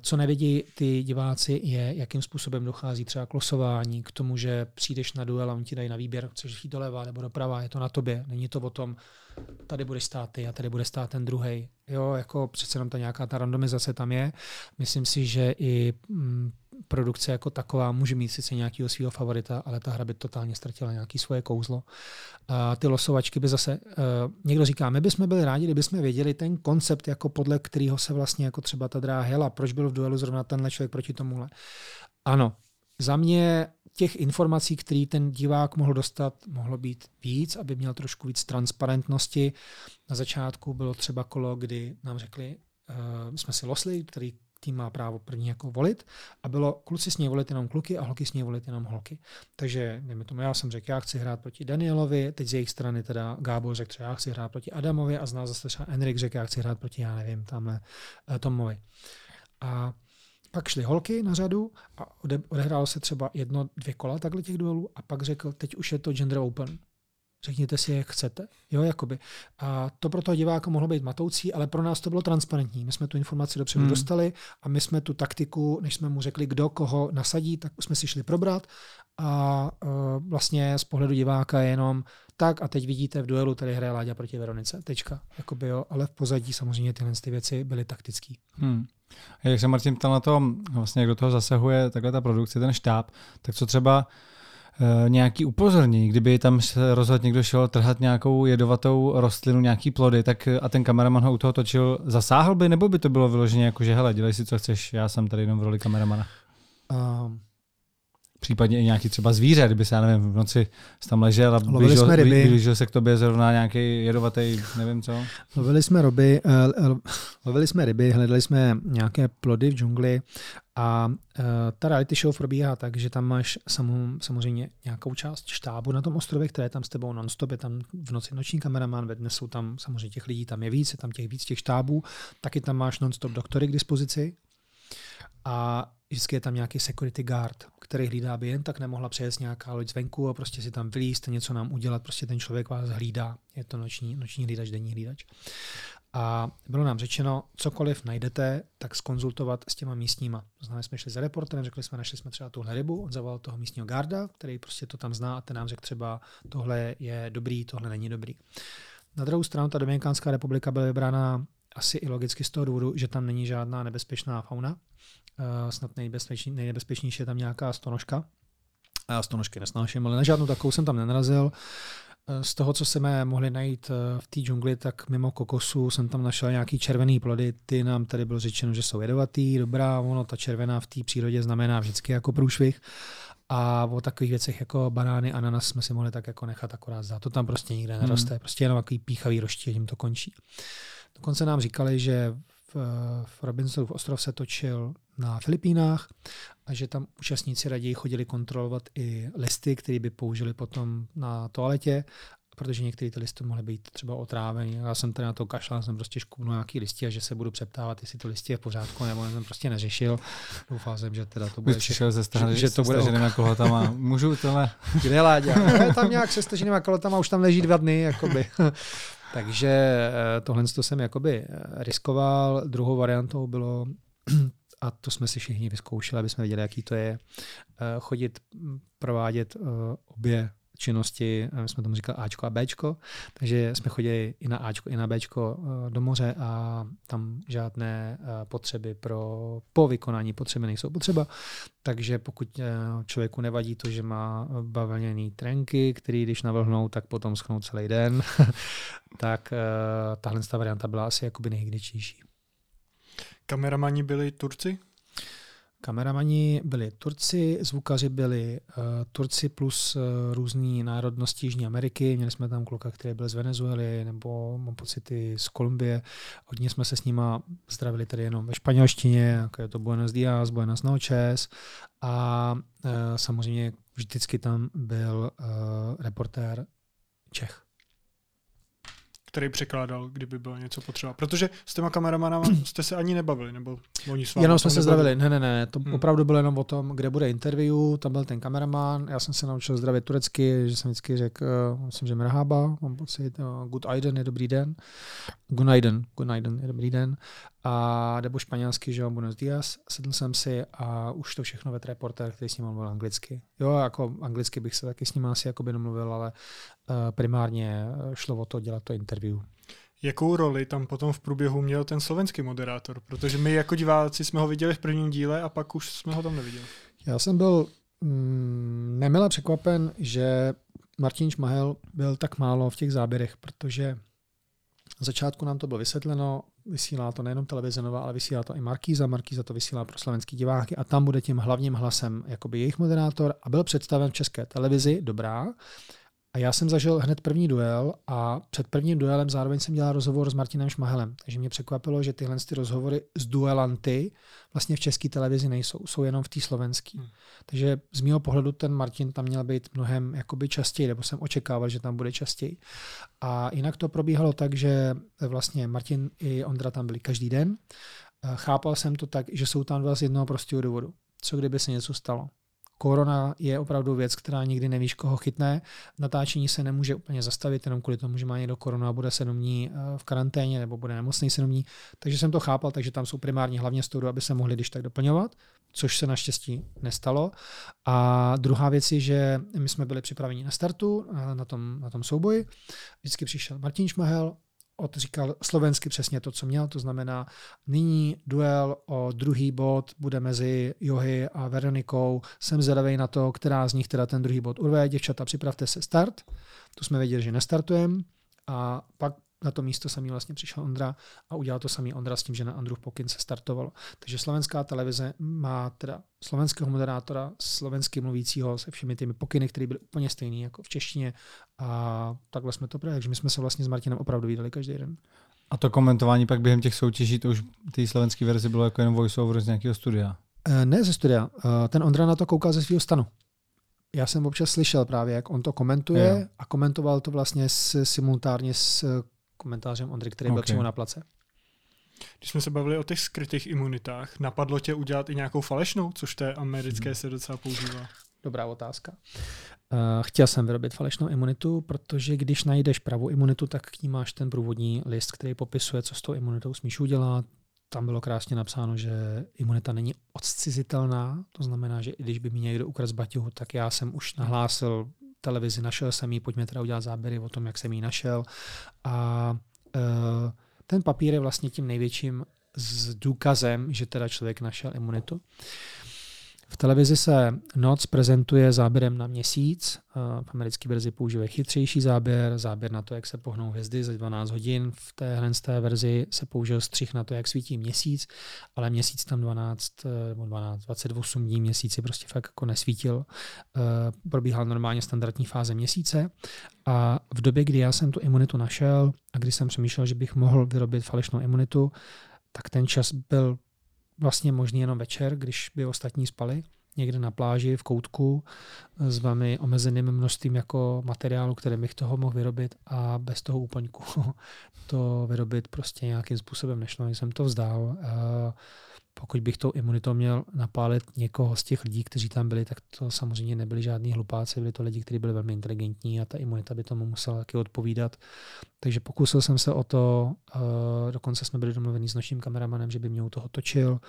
Co nevidí ty diváci je, jakým způsobem dochází třeba k losování, k tomu, že přijdeš na duel a oni ti dají na výběr, chceš jít doleva nebo doprava, je to na tobě. Není to o tom, tady bude stát ty a tady bude stát ten druhý. Jo, jako přece jenom ta nějaká ta randomizace tam je. Myslím si, že i mm, produkce jako taková může mít sice nějakého svého favorita, ale ta hra by totálně ztratila nějaké svoje kouzlo. A ty losovačky by zase, uh, někdo říká, my bychom byli rádi, kdyby jsme věděli ten koncept, jako podle kterého se vlastně jako třeba ta dráha jela, proč byl v duelu zrovna tenhle člověk proti tomuhle. Ano, za mě těch informací, které ten divák mohl dostat, mohlo být víc, aby měl trošku víc transparentnosti. Na začátku bylo třeba kolo, kdy nám řekli, uh, jsme si losli, který tým má právo první jako volit a bylo kluci s ní volit jenom kluky a holky s ní volit jenom holky. Takže dejme tomu, já jsem řekl, já chci hrát proti Danielovi, teď z jejich strany teda Gábor řekl, třeba já chci hrát proti Adamovi a z nás zase třeba Enrik řekl, já chci hrát proti, já nevím, tamhle uh, Tomovi. A pak šly holky na řadu a ode, odehrálo se třeba jedno, dvě kola takhle těch duelů a pak řekl, teď už je to gender open. Řekněte si, jak chcete. Jo, jakoby. A to pro toho diváka mohlo být matoucí, ale pro nás to bylo transparentní. My jsme tu informaci dopředu hmm. dostali a my jsme tu taktiku, než jsme mu řekli, kdo koho nasadí, tak jsme si šli probrat a uh, vlastně z pohledu diváka je jenom tak a teď vidíte v duelu, tady hraje Láďa proti Veronice. Tečka. Jakoby, jo, ale v pozadí samozřejmě tyhle ty věci byly taktické. Hmm. Jak se Martin ptal na to, vlastně jak do toho zasahuje takhle ta produkce, ten štáb, tak co třeba nějaký upozornění, kdyby tam se rozhodně někdo šel trhat nějakou jedovatou rostlinu, nějaký plody, tak a ten kameraman ho u toho točil, zasáhl by, nebo by to bylo vyloženě jako, že hele, dělej si, co chceš, já jsem tady jenom v roli kameramana? Um, případně i nějaký třeba zvíře, kdyby se, já nevím, v noci tam ležel a blížil, blížil se k tobě zrovna nějaký jedovatý, nevím co. Lovili jsme, ryby, uh, lovili jsme ryby, hledali jsme nějaké plody v džungli a uh, ta reality show probíhá tak, že tam máš samou, samozřejmě nějakou část štábu na tom ostrově, které je tam s tebou nonstop, je tam v noci noční kameraman, ve dne jsou tam samozřejmě těch lidí, tam je víc, je tam těch víc těch štábů, taky tam máš nonstop doktory k dispozici, a vždycky je tam nějaký security guard, který hlídá, aby jen tak nemohla přejet nějaká loď zvenku a prostě si tam vylíst, něco nám udělat, prostě ten člověk vás hlídá. Je to noční, noční hlídač, denní hlídač. A bylo nám řečeno, cokoliv najdete, tak skonzultovat s těma místníma. To znamená, jsme šli za reporterem, řekli jsme, našli jsme třeba tuhle rybu, on zavolal toho místního garda, který prostě to tam zná a ten nám řekl třeba, tohle je dobrý, tohle není dobrý. Na druhou stranu ta Dominikánská republika byla vybrána asi i logicky z toho důvodu, že tam není žádná nebezpečná fauna, Uh, snad nejbezpečný, nejnebezpečnější je tam nějaká stonožka. Já stonožky nesnáším, ale na žádnou takovou jsem tam nenarazil. Eh, z toho, co jsme mohli najít eh, v té džungli, tak mimo kokosu jsem tam našel nějaký červený plody. Ty nám tady bylo řečeno, že jsou jedovatý, dobrá, ono ta červená v té přírodě znamená vždycky jako průšvih. A o takových věcech jako banány, ananas jsme si mohli tak jako nechat akorát za. To tam prostě nikde neroste, hmm. prostě jenom takový píchavý roští, tím to končí. Dokonce nám říkali, že v Robinsonův ostrov se točil na Filipínách a že tam účastníci raději chodili kontrolovat i listy, které by použili potom na toaletě, protože některé ty listy mohly být třeba otrávený. Já jsem tady na to kašlal, jsem prostě škubnul nějaký listy a že se budu přeptávat, jestli to listy je v pořádku, nebo jsem prostě neřešil. Doufal jsem, že teda to bude. přišel ze strany, že, že to bude staženýma kolotama. Můžu tohle? Kde Láďa? tam nějak se staženýma kolotama, už tam leží dva dny, jakoby. Takže eh, tohle to jsem jakoby eh, riskoval. Druhou variantou bylo, a to jsme si všichni vyzkoušeli, aby jsme věděli, jaký to je, eh, chodit, provádět obě činnosti, my jsme tomu říkali Ačko a Bčko, takže jsme chodili i na Ačko, i na Bčko eh, do moře a tam žádné eh, potřeby pro po vykonání potřeby nejsou potřeba. Takže pokud eh, člověku nevadí to, že má bavlněný trenky, který když navlhnou, tak potom schnou celý den, tak tahle varianta byla asi jakoby nejhydečnější. Kameramani byli Turci? Kameramani byli Turci, zvukaři byli uh, Turci plus uh, různý národnosti Jižní Ameriky. Měli jsme tam kluka, který byl z Venezuely nebo mám pocity z Kolumbie. Hodně jsme se s nima zdravili tady jenom ve španělštině, jako je to Buenos Dias, Buenos noches. A uh, samozřejmě vždycky tam byl uh, reportér Čech který překládal, kdyby bylo něco potřeba. Protože s těma kameramanama jste se ani nebavili, nebo oni s Jenom jsme se zdravili, ne, ne, ne, to hmm. opravdu bylo jenom o tom, kde bude interview, tam byl ten kameraman, já jsem se naučil zdravit turecky, že jsem vždycky řekl, uh, myslím, že merhaba, mám pocit, uh, good Aiden je dobrý den, good Aiden, good Aiden je dobrý den, a nebo španělsky, že buenos días, sedl jsem si a už to všechno ve reporter, který s ním mluvil anglicky. Jo, jako anglicky bych se taky s ním asi jako by domluvil, ale uh, primárně šlo o to dělat to interview. Jakou roli tam potom v průběhu měl ten slovenský moderátor? Protože my jako diváci jsme ho viděli v prvním díle a pak už jsme ho tam neviděli. Já jsem byl mm, nemile překvapen, že Martin Šmahel byl tak málo v těch záběrech, protože na začátku nám to bylo vysvětleno, vysílá to nejenom televize Nova, ale vysílá to i Markíza, Markíza to vysílá pro slovenský diváky a tam bude tím hlavním hlasem jakoby jejich moderátor a byl představen v české televizi, dobrá, a já jsem zažil hned první duel a před prvním duelem zároveň jsem dělal rozhovor s Martinem Šmahelem. Takže mě překvapilo, že tyhle ty rozhovory s duelanty vlastně v české televizi nejsou, jsou jenom v té slovenské. Hmm. Takže z mého pohledu ten Martin tam měl být mnohem jakoby častěji, nebo jsem očekával, že tam bude častěji. A jinak to probíhalo tak, že vlastně Martin i Ondra tam byli každý den. Chápal jsem to tak, že jsou tam dva z jednoho prostého důvodu. Co kdyby se něco stalo? Korona je opravdu věc, která nikdy nevíš, koho chytne. Natáčení se nemůže úplně zastavit, jenom kvůli tomu, že má někdo koronu a bude sedm dní eh, v karanténě nebo bude nemocný sedm dní. Takže jsem to chápal, takže tam jsou primárně hlavně z aby se mohli když tak doplňovat, což se naštěstí nestalo. A druhá věc je, že my jsme byli připraveni na startu, eh, na tom, na tom souboji. Vždycky přišel Martin Šmahel, odříkal slovensky přesně to, co měl, to znamená nyní duel o druhý bod bude mezi Johy a Veronikou. Jsem zvědavý na to, která z nich teda ten druhý bod urve. Děvčata, připravte se start. To jsme věděli, že nestartujeme. A pak na to místo samý vlastně přišel Ondra a udělal to samý Ondra s tím, že na Andrův pokyn se startovalo. Takže slovenská televize má teda slovenského moderátora, slovensky mluvícího se všemi těmi pokyny, které byly úplně stejný jako v češtině a takhle jsme to právě. Takže my jsme se vlastně s Martinem opravdu vydali každý den. A to komentování pak během těch soutěží, to už té slovenské verzi bylo jako jen voiceover z nějakého studia? E, ne ze studia. E, ten Ondra na to koukal ze svého stanu. Já jsem občas slyšel právě, jak on to komentuje jo. a komentoval to vlastně s, simultárně s komentářem Ondry, který okay. byl přímo na place. Když jsme se bavili o těch skrytých imunitách, napadlo tě udělat i nějakou falešnou, což té americké hmm. se docela používá? Dobrá otázka. Uh, chtěl jsem vyrobit falešnou imunitu, protože když najdeš pravou imunitu, tak k ní máš ten průvodní list, který popisuje, co s tou imunitou smíš udělat. Tam bylo krásně napsáno, že imunita není odcizitelná, to znamená, že i když by mi někdo ukradl baťuhu, tak já jsem už nahlásil televizi, našel jsem ji, pojďme teda udělat záběry o tom, jak jsem ji našel. A uh, ten papír je vlastně tím největším s důkazem, že teda člověk našel imunitu. V televizi se noc prezentuje záběrem na měsíc. V americké verzi používají chytřejší záběr, záběr na to, jak se pohnou hvězdy za 12 hodin. V téhle té verzi se použil střih na to, jak svítí měsíc, ale měsíc tam 12 nebo 12, 28 dní měsíci prostě fakt jako nesvítil. Probíhala normálně standardní fáze měsíce a v době, kdy já jsem tu imunitu našel a kdy jsem přemýšlel, že bych mohl vyrobit falešnou imunitu, tak ten čas byl vlastně možný jenom večer, když by ostatní spali, někde na pláži v koutku s velmi omezeným množstvím jako materiálu, které bych toho mohl vyrobit a bez toho úplňku to vyrobit prostě nějakým způsobem nešlo. Jsem to vzdál pokud bych tou imunitou měl napálit někoho z těch lidí, kteří tam byli, tak to samozřejmě nebyli žádní hlupáci, byli to lidi, kteří byli velmi inteligentní a ta imunita by tomu musela taky odpovídat. Takže pokusil jsem se o to, uh, dokonce jsme byli domluveni s naším kameramanem, že by mě u toho točil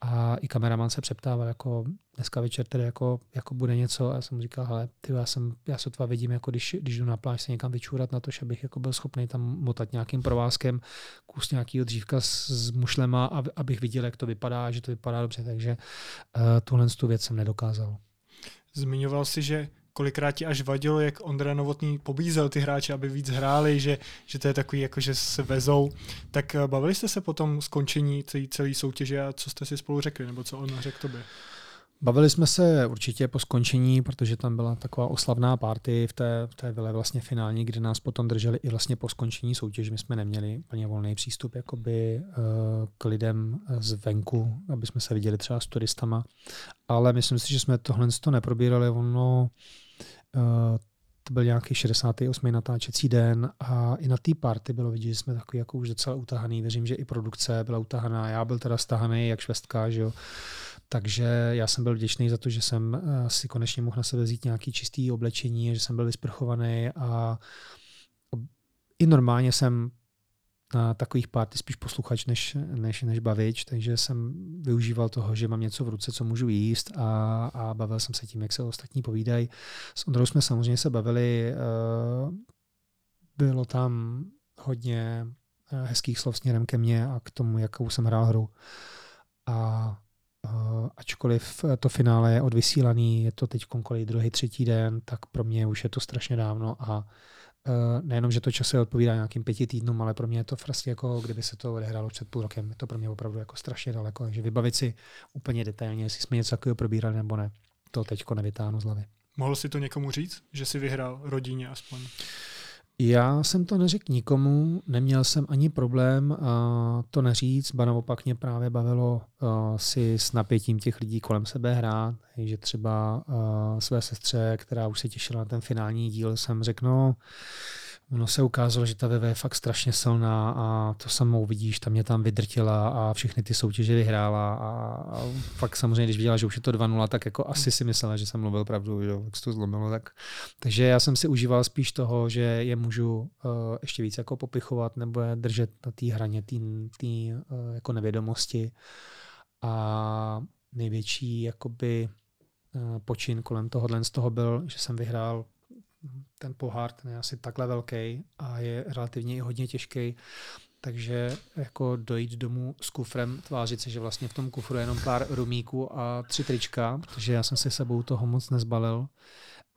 a i kameraman se přeptával, jako dneska večer tedy jako, jako bude něco a já jsem říkal, hele, ty, já, jsem, já se tva vidím, jako když, když jdu na pláž se někam vyčůrat na to, že bych jako byl schopný tam motat nějakým provázkem kus nějakého dřívka s, s mušlema, abych viděl, jak to vypadá, že to vypadá dobře, takže uh, tuhle tu věc jsem nedokázal. Zmiňoval si, že kolikrát ti až vadilo, jak Ondra Novotný pobízel ty hráče, aby víc hráli, že, že to je takový, jako že se vezou. Tak eh, bavili jste se potom skončení celé, celé soutěže a co jste si spolu řekli, nebo co on řekl tobě? Bavili jsme se určitě po skončení, protože tam byla taková oslavná party v té, v té vile vlastně finální, kde nás potom drželi i vlastně po skončení soutěže. My jsme neměli plně volný přístup jakoby, uh, k lidem zvenku, aby jsme se viděli třeba s turistama. Ale myslím si, že jsme tohle to neprobírali. Ono to byl nějaký 68. natáčecí den a i na té party bylo vidět, že jsme takový jako už docela utahaný. Věřím, že i produkce byla utahaná. Já byl teda stahaný jak švestka, že jo. Takže já jsem byl vděčný za to, že jsem eh, si konečně mohl na sebe vzít nějaký čistý oblečení, že jsem byl vysprchovaný a i normálně jsem na takových party spíš posluchač než, než, než bavič, takže jsem využíval toho, že mám něco v ruce, co můžu jíst a, a bavil jsem se tím, jak se ostatní povídají. S Ondrou jsme samozřejmě se bavili, eh, bylo tam hodně eh, hezkých slov směrem ke mně a k tomu, jakou jsem hrál hru. A Uh, ačkoliv to finále je odvysílaný, je to teď kolik druhý, třetí den, tak pro mě už je to strašně dávno a nejenom, že to časově odpovídá nějakým pěti týdnům, ale pro mě je to vlastně jako kdyby se to odehrálo před půl rokem. Je to pro mě opravdu jako strašně daleko, takže vybavit si úplně detailně, jestli jsme něco takového probírali nebo ne, to teďko nevytáhnu z hlavy. Mohl si to někomu říct, že si vyhrál rodině aspoň? Já jsem to neřekl nikomu, neměl jsem ani problém uh, to neříct, ba naopak mě právě bavilo uh, si s napětím těch lidí kolem sebe hrát, že třeba uh, své sestře, která už se těšila na ten finální díl, jsem řekl, no, Ono se ukázalo, že ta VV je fakt strašně silná a to samou vidíš, tam mě tam vydrtila a všechny ty soutěže vyhrála a, a fakt samozřejmě, když viděla, že už je to 2-0, tak jako asi si myslela, že jsem mluvil pravdu, že jak se to zlomilo. Tak. Takže já jsem si užíval spíš toho, že je můžu uh, ještě víc jako popichovat nebo je držet na té hraně té uh, jako nevědomosti a největší jakoby uh, počin kolem tohohle z toho byl, že jsem vyhrál ten pohár ten je asi takhle velký a je relativně i hodně těžký, takže jako dojít domů s kufrem, tvářit se, že vlastně v tom kufru je jenom pár rumíků a tři trička, protože já jsem si sebou toho moc nezbalil.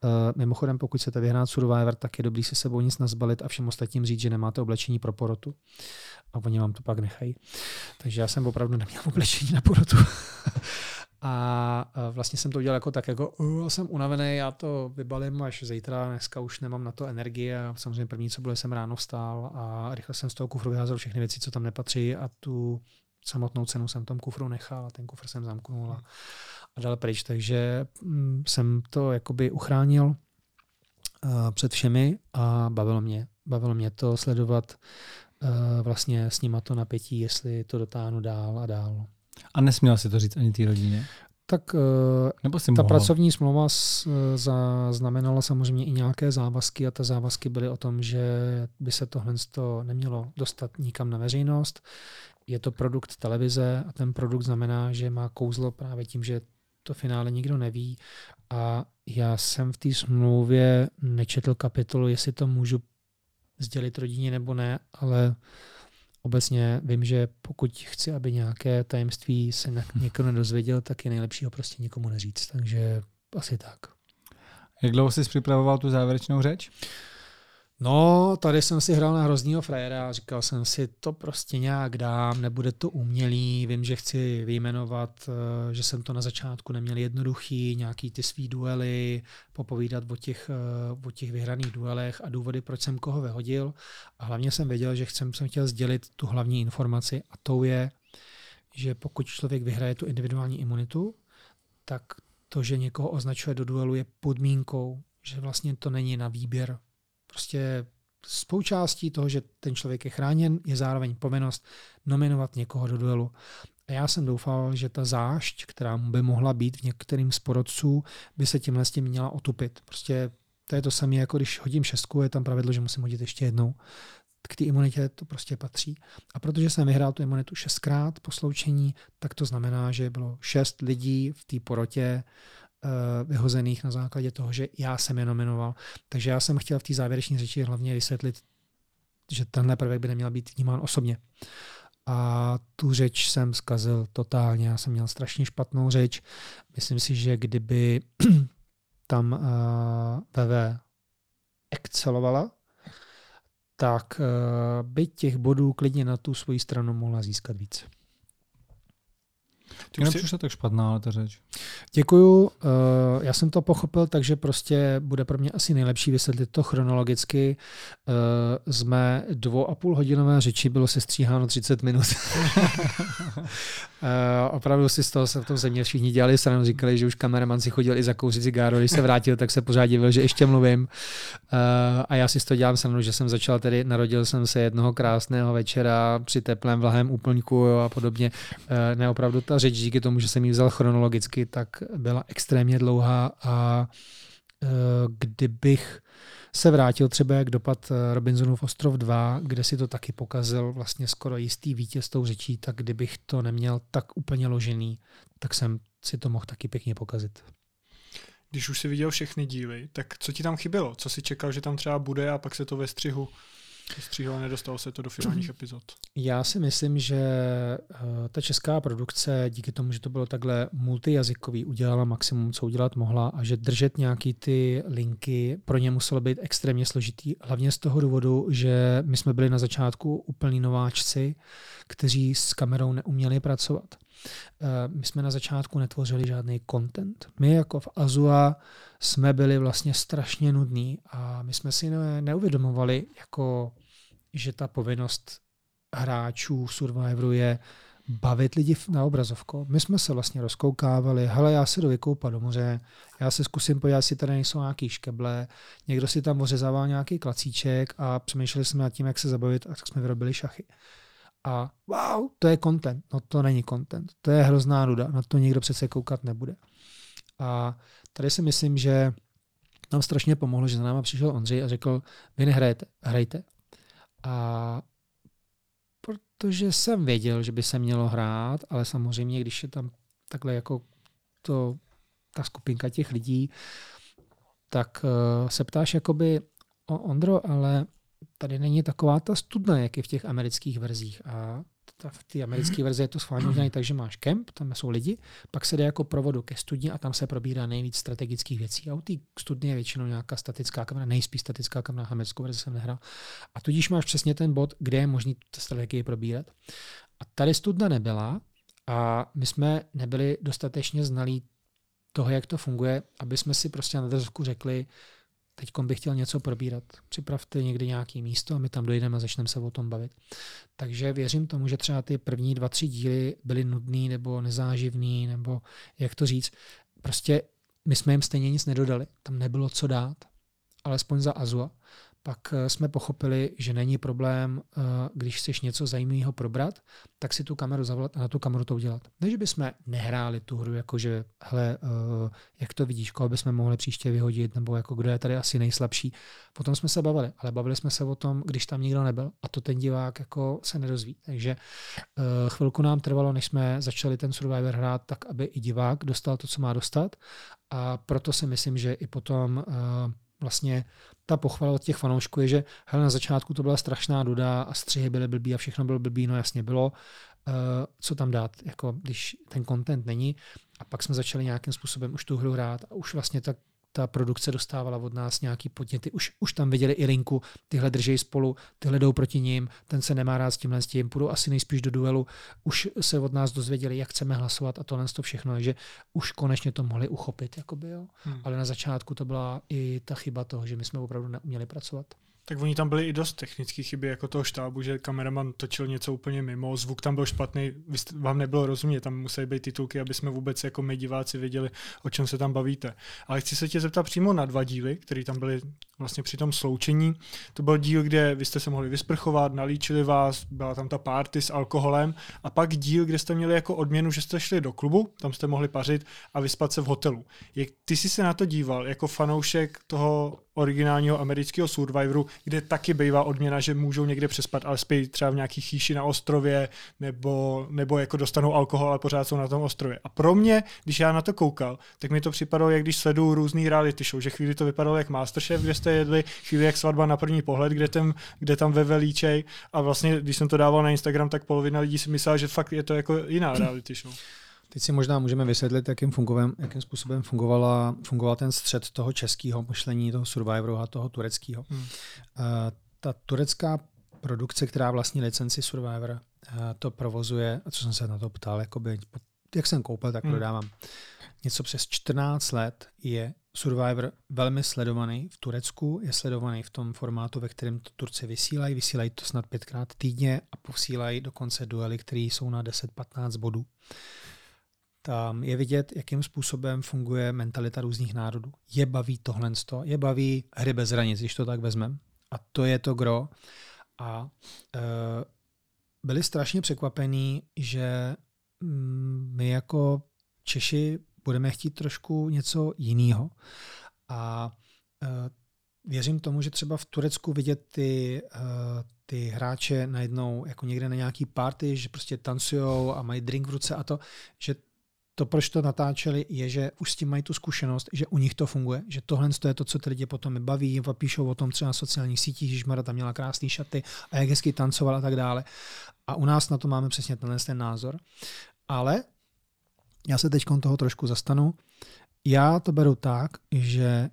Uh, mimochodem, pokud chcete vyhrát Survivor, tak je dobrý si sebou nic nazbalit a všem ostatním říct, že nemáte oblečení pro porotu. A oni vám to pak nechají. Takže já jsem opravdu neměl oblečení na porotu. A vlastně jsem to udělal jako tak, jako uh, jsem unavený, já to vybalím až zítra, dneska už nemám na to energie a samozřejmě první, co bylo, jsem ráno vstál a rychle jsem z toho kufru vyházel všechny věci, co tam nepatří a tu samotnou cenu jsem v tom kufru nechal a ten kufr jsem zamknul a, a dal pryč, takže mm, jsem to jakoby uchránil uh, před všemi a bavilo mě. Bavilo mě to sledovat uh, vlastně s nima to napětí, jestli to dotáhnu dál a dál. A nesměl si to říct ani té rodině? Tak eh, Nebo ta mohl? pracovní smlouva znamenala samozřejmě i nějaké závazky a ty závazky byly o tom, že by se tohle nemělo dostat nikam na veřejnost. Je to produkt televize a ten produkt znamená, že má kouzlo právě tím, že to finále nikdo neví. A já jsem v té smlouvě nečetl kapitolu, jestli to můžu sdělit rodině nebo ne, ale uh, obecně vím, že pokud chci, aby nějaké tajemství se někdo nedozvěděl, tak je nejlepší ho prostě nikomu neříct. Takže asi tak. Jak dlouho jsi připravoval tu závěrečnou řeč? No, tady jsem si hrál na hroznýho frajera a říkal jsem si, to prostě nějak dám, nebude to umělý, vím, že chci vyjmenovat, eh, že jsem to na začátku neměl jednoduchý, nějaký ty svý duely, popovídat o těch, eh, o těch vyhraných duelech a důvody, proč jsem koho vyhodil. A hlavně jsem věděl, že chcem, jsem chtěl sdělit tu hlavní informaci a to je, že pokud člověk vyhraje tu individuální imunitu, tak to, že někoho označuje do duelu, je podmínkou, že vlastně to není na výběr Prostě spoučástí toho, že ten člověk je chráněn, je zároveň povinnost nominovat někoho do duelu. A já jsem doufal, že ta zášť, která by mohla být v některým z porodců, by se tímhle s tím měla otupit. Prostě to je to samé, jako když hodím šestku, je tam pravidlo, že musím hodit ještě jednou. K té imunitě to prostě patří. A protože jsem vyhrál tu imunitu šestkrát po sloučení, tak to znamená, že bylo šest lidí v té porotě, vyhozených na základě toho, že já jsem je nominoval. Takže já jsem chtěl v té závěrečné řeči hlavně vysvětlit, že tenhle prvek by neměl být vnímán osobně. A tu řeč jsem zkazil totálně. Já jsem měl strašně špatnou řeč. Myslím si, že kdyby tam uh, eh, VV excelovala, tak uh, by těch bodů klidně na tu svoji stranu mohla získat víc. Ty nepřišla tak špatná, ale ta řeč. Děkuju. Uh, já jsem to pochopil, takže prostě bude pro mě asi nejlepší vysvětlit to chronologicky. Uh, z mé dvou a půl hodinové řeči bylo se stříháno 30 minut. uh, opravdu si z toho se v tom země všichni dělali stranu, říkali, že už kameraman si chodil i za kouřit cigáro, když se vrátil, tak se pořád divil, že ještě mluvím. Uh, a já si z toho dělám stranu, že jsem začal tedy, narodil jsem se jednoho krásného večera při teplém vlahem úplňku jo, a podobně. Uh, neopravdu ta řeč díky tomu, že jsem ji vzal chronologicky, tak byla extrémně dlouhá a e, kdybych se vrátil třeba jak dopad e, Robinsonův ostrov 2, kde si to taky pokazil vlastně skoro jistý vítěz tou řečí, tak kdybych to neměl tak úplně ložený, tak jsem si to mohl taky pěkně pokazit. Když už si viděl všechny díly, tak co ti tam chybělo? Co si čekal, že tam třeba bude a pak se to ve střihu Stříhal nedostalo se to do finálních mhm. epizod. Já si myslím, že eh, ta česká produkce díky tomu, že to bylo takhle multijazykový, udělala maximum, co udělat mohla a že držet nějaký ty linky pro ně muselo být extrémně složitý. Hlavně z toho důvodu, že my jsme byli na začátku úplní nováčci, kteří s kamerou neuměli pracovat. Eh, my jsme na začátku netvořili žádný content. My jako v Azua jsme byli vlastně strašně nudní a my jsme si neuvědomovali, jako, že ta povinnost hráčů Survivoru je bavit lidi na obrazovku. My jsme se vlastně rozkoukávali, hele, já se jdu vykoupat do moře, já se zkusím podívat, jestli tady nejsou nějaký škeble, někdo si tam ořezával nějaký klacíček a přemýšleli jsme nad tím, jak se zabavit a tak jsme vyrobili šachy. A wow, to je content. No to není content. To je hrozná nuda. Na to nikdo přece koukat nebude. A tady si myslím, že nám strašně pomohlo, že za náma přišel Ondřej a řekl, vy nehrajete, hrajte. A protože jsem věděl, že by se mělo hrát, ale samozřejmě, když je tam takhle jako to, ta skupinka těch lidí, tak uh, se ptáš jakoby, o Ondro, ale tady není taková ta studna, jak je v těch amerických verzích. A ta, v té americké verzi je to schválně udělané tak, že máš kemp, tam jsou lidi, pak se jde jako provodu ke studni a tam se probírá nejvíc strategických věcí. A u té studny je většinou nějaká statická kamera, nejspíš statická kamera, americkou verzi jsem nehrál. A tudíž máš přesně ten bod, kde je možný tu strategii probírat. A tady studna nebyla a my jsme nebyli dostatečně znalí toho, jak to funguje, aby jsme si prostě na drzku řekli, teď bych chtěl něco probírat. Připravte někdy nějaké místo a my tam dojdeme a začneme se o tom bavit. Takže věřím tomu, že třeba ty první dva, tři díly byly nudný nebo nezáživný, nebo jak to říct. Prostě my jsme jim stejně nic nedodali. Tam nebylo co dát, alespoň za Azua pak eh, jsme pochopili, že není problém, eh, když chceš něco zajímavého probrat, tak si tu kameru zavolat a na tu kameru to udělat. Ne, že bychom nehráli tu hru, jakože, hele, eh, jak to vidíš, koho bychom mohli příště vyhodit, nebo jako kdo je tady asi nejslabší. Potom jsme se bavili, ale bavili jsme se o tom, když tam nikdo nebyl a to ten divák jako se nedozví. Takže chvilku nám trvalo, než jsme začali ten Survivor hrát tak, aby i divák dostal to, co má dostat a proto si myslím, že i potom vlastně ta pochvala od těch fanoušků je, že hele, na začátku to byla strašná duda a střihy byly blbý a všechno bylo blbý, no jasně bylo, uh, co tam dát, jako když ten content není. A pak jsme začali nějakým způsobem už tu hru hrát a už vlastně tak ta produkce dostávala od nás nějaký podněty. Už, už tam viděli i linku, tyhle držej spolu, tyhle jdou proti ním, ten se nemá rád s tímhle s tím, půjdou asi nejspíš do duelu. Už se od nás dozvěděli, jak chceme hlasovat a tohle to všechno, takže už konečně to mohli uchopit. Jakoby, jo. Hmm. Ale na začátku to byla i ta chyba toho, že my jsme opravdu neuměli pracovat. Tak oni tam byli i dost technické chyby, jako toho štábu, že kameraman točil něco úplně mimo, zvuk tam byl špatný, vám nebylo rozumět, tam musí být titulky, aby jsme vůbec jako my diváci věděli, o čem se tam bavíte. Ale chci se tě zeptat přímo na dva díly, které tam byly vlastně při tom sloučení. To byl díl, kde vy jste se mohli vysprchovat, nalíčili vás, byla tam ta party s alkoholem a pak díl, kde jste měli jako odměnu, že jste šli do klubu, tam jste mohli pařit a vyspat se v hotelu. Jak ty jsi se na to díval jako fanoušek toho originálního amerického Survivoru, kde taky bývá odměna, že můžou někde přespat, ale spí třeba v nějaký chýši na ostrově, nebo, nebo jako dostanou alkohol, ale pořád jsou na tom ostrově. A pro mě, když já na to koukal, tak mi to připadalo, jak když sleduju různý reality show, že chvíli to vypadalo jak Masterchef, kde jste jedli, chvíli jak svatba na první pohled, kde, tam, kde tam ve velíčej a vlastně, když jsem to dával na Instagram, tak polovina lidí si myslela, že fakt je to jako jiná reality show. Teď si možná můžeme vysvětlit, jakým, fungovém, jakým způsobem fungovala, fungoval ten střed toho českého myšlení, toho Survivoru a toho tureckého. Hmm. Uh, ta turecká produkce, která vlastní licenci Survivor, uh, to provozuje, a co jsem se na to ptal, jakoby, jak jsem koupil, tak hmm. prodávám. Něco přes 14 let je Survivor velmi sledovaný v Turecku, je sledovaný v tom formátu, ve kterém to Turci vysílají, vysílají to snad pětkrát týdně a posílají dokonce duely, které jsou na 10-15 bodů tam je vidět, jakým způsobem funguje mentalita různých národů. Je baví tohle, je baví hry bez hranic, když to tak vezmeme. A to je to gro. A e, byli strašně překvapení, že mm, my jako Češi budeme chtít trošku něco jiného. A e, věřím tomu, že třeba v Turecku vidět ty, e, ty hráče najednou jako někde na nějaký party, že prostě tancujou a mají drink v ruce a to, že to, proč to natáčeli, je, že už s tím mají tu zkušenost, že u nich to funguje, že tohle je to, co ty lidi potom baví, píšou o tom třeba na sociálních sítích, že Mara tam měla krásné šaty a jak hezky tancovala a tak dále. A u nás na to máme přesně tenhle ten názor. Ale já se teď toho trošku zastanu. Já to beru tak, že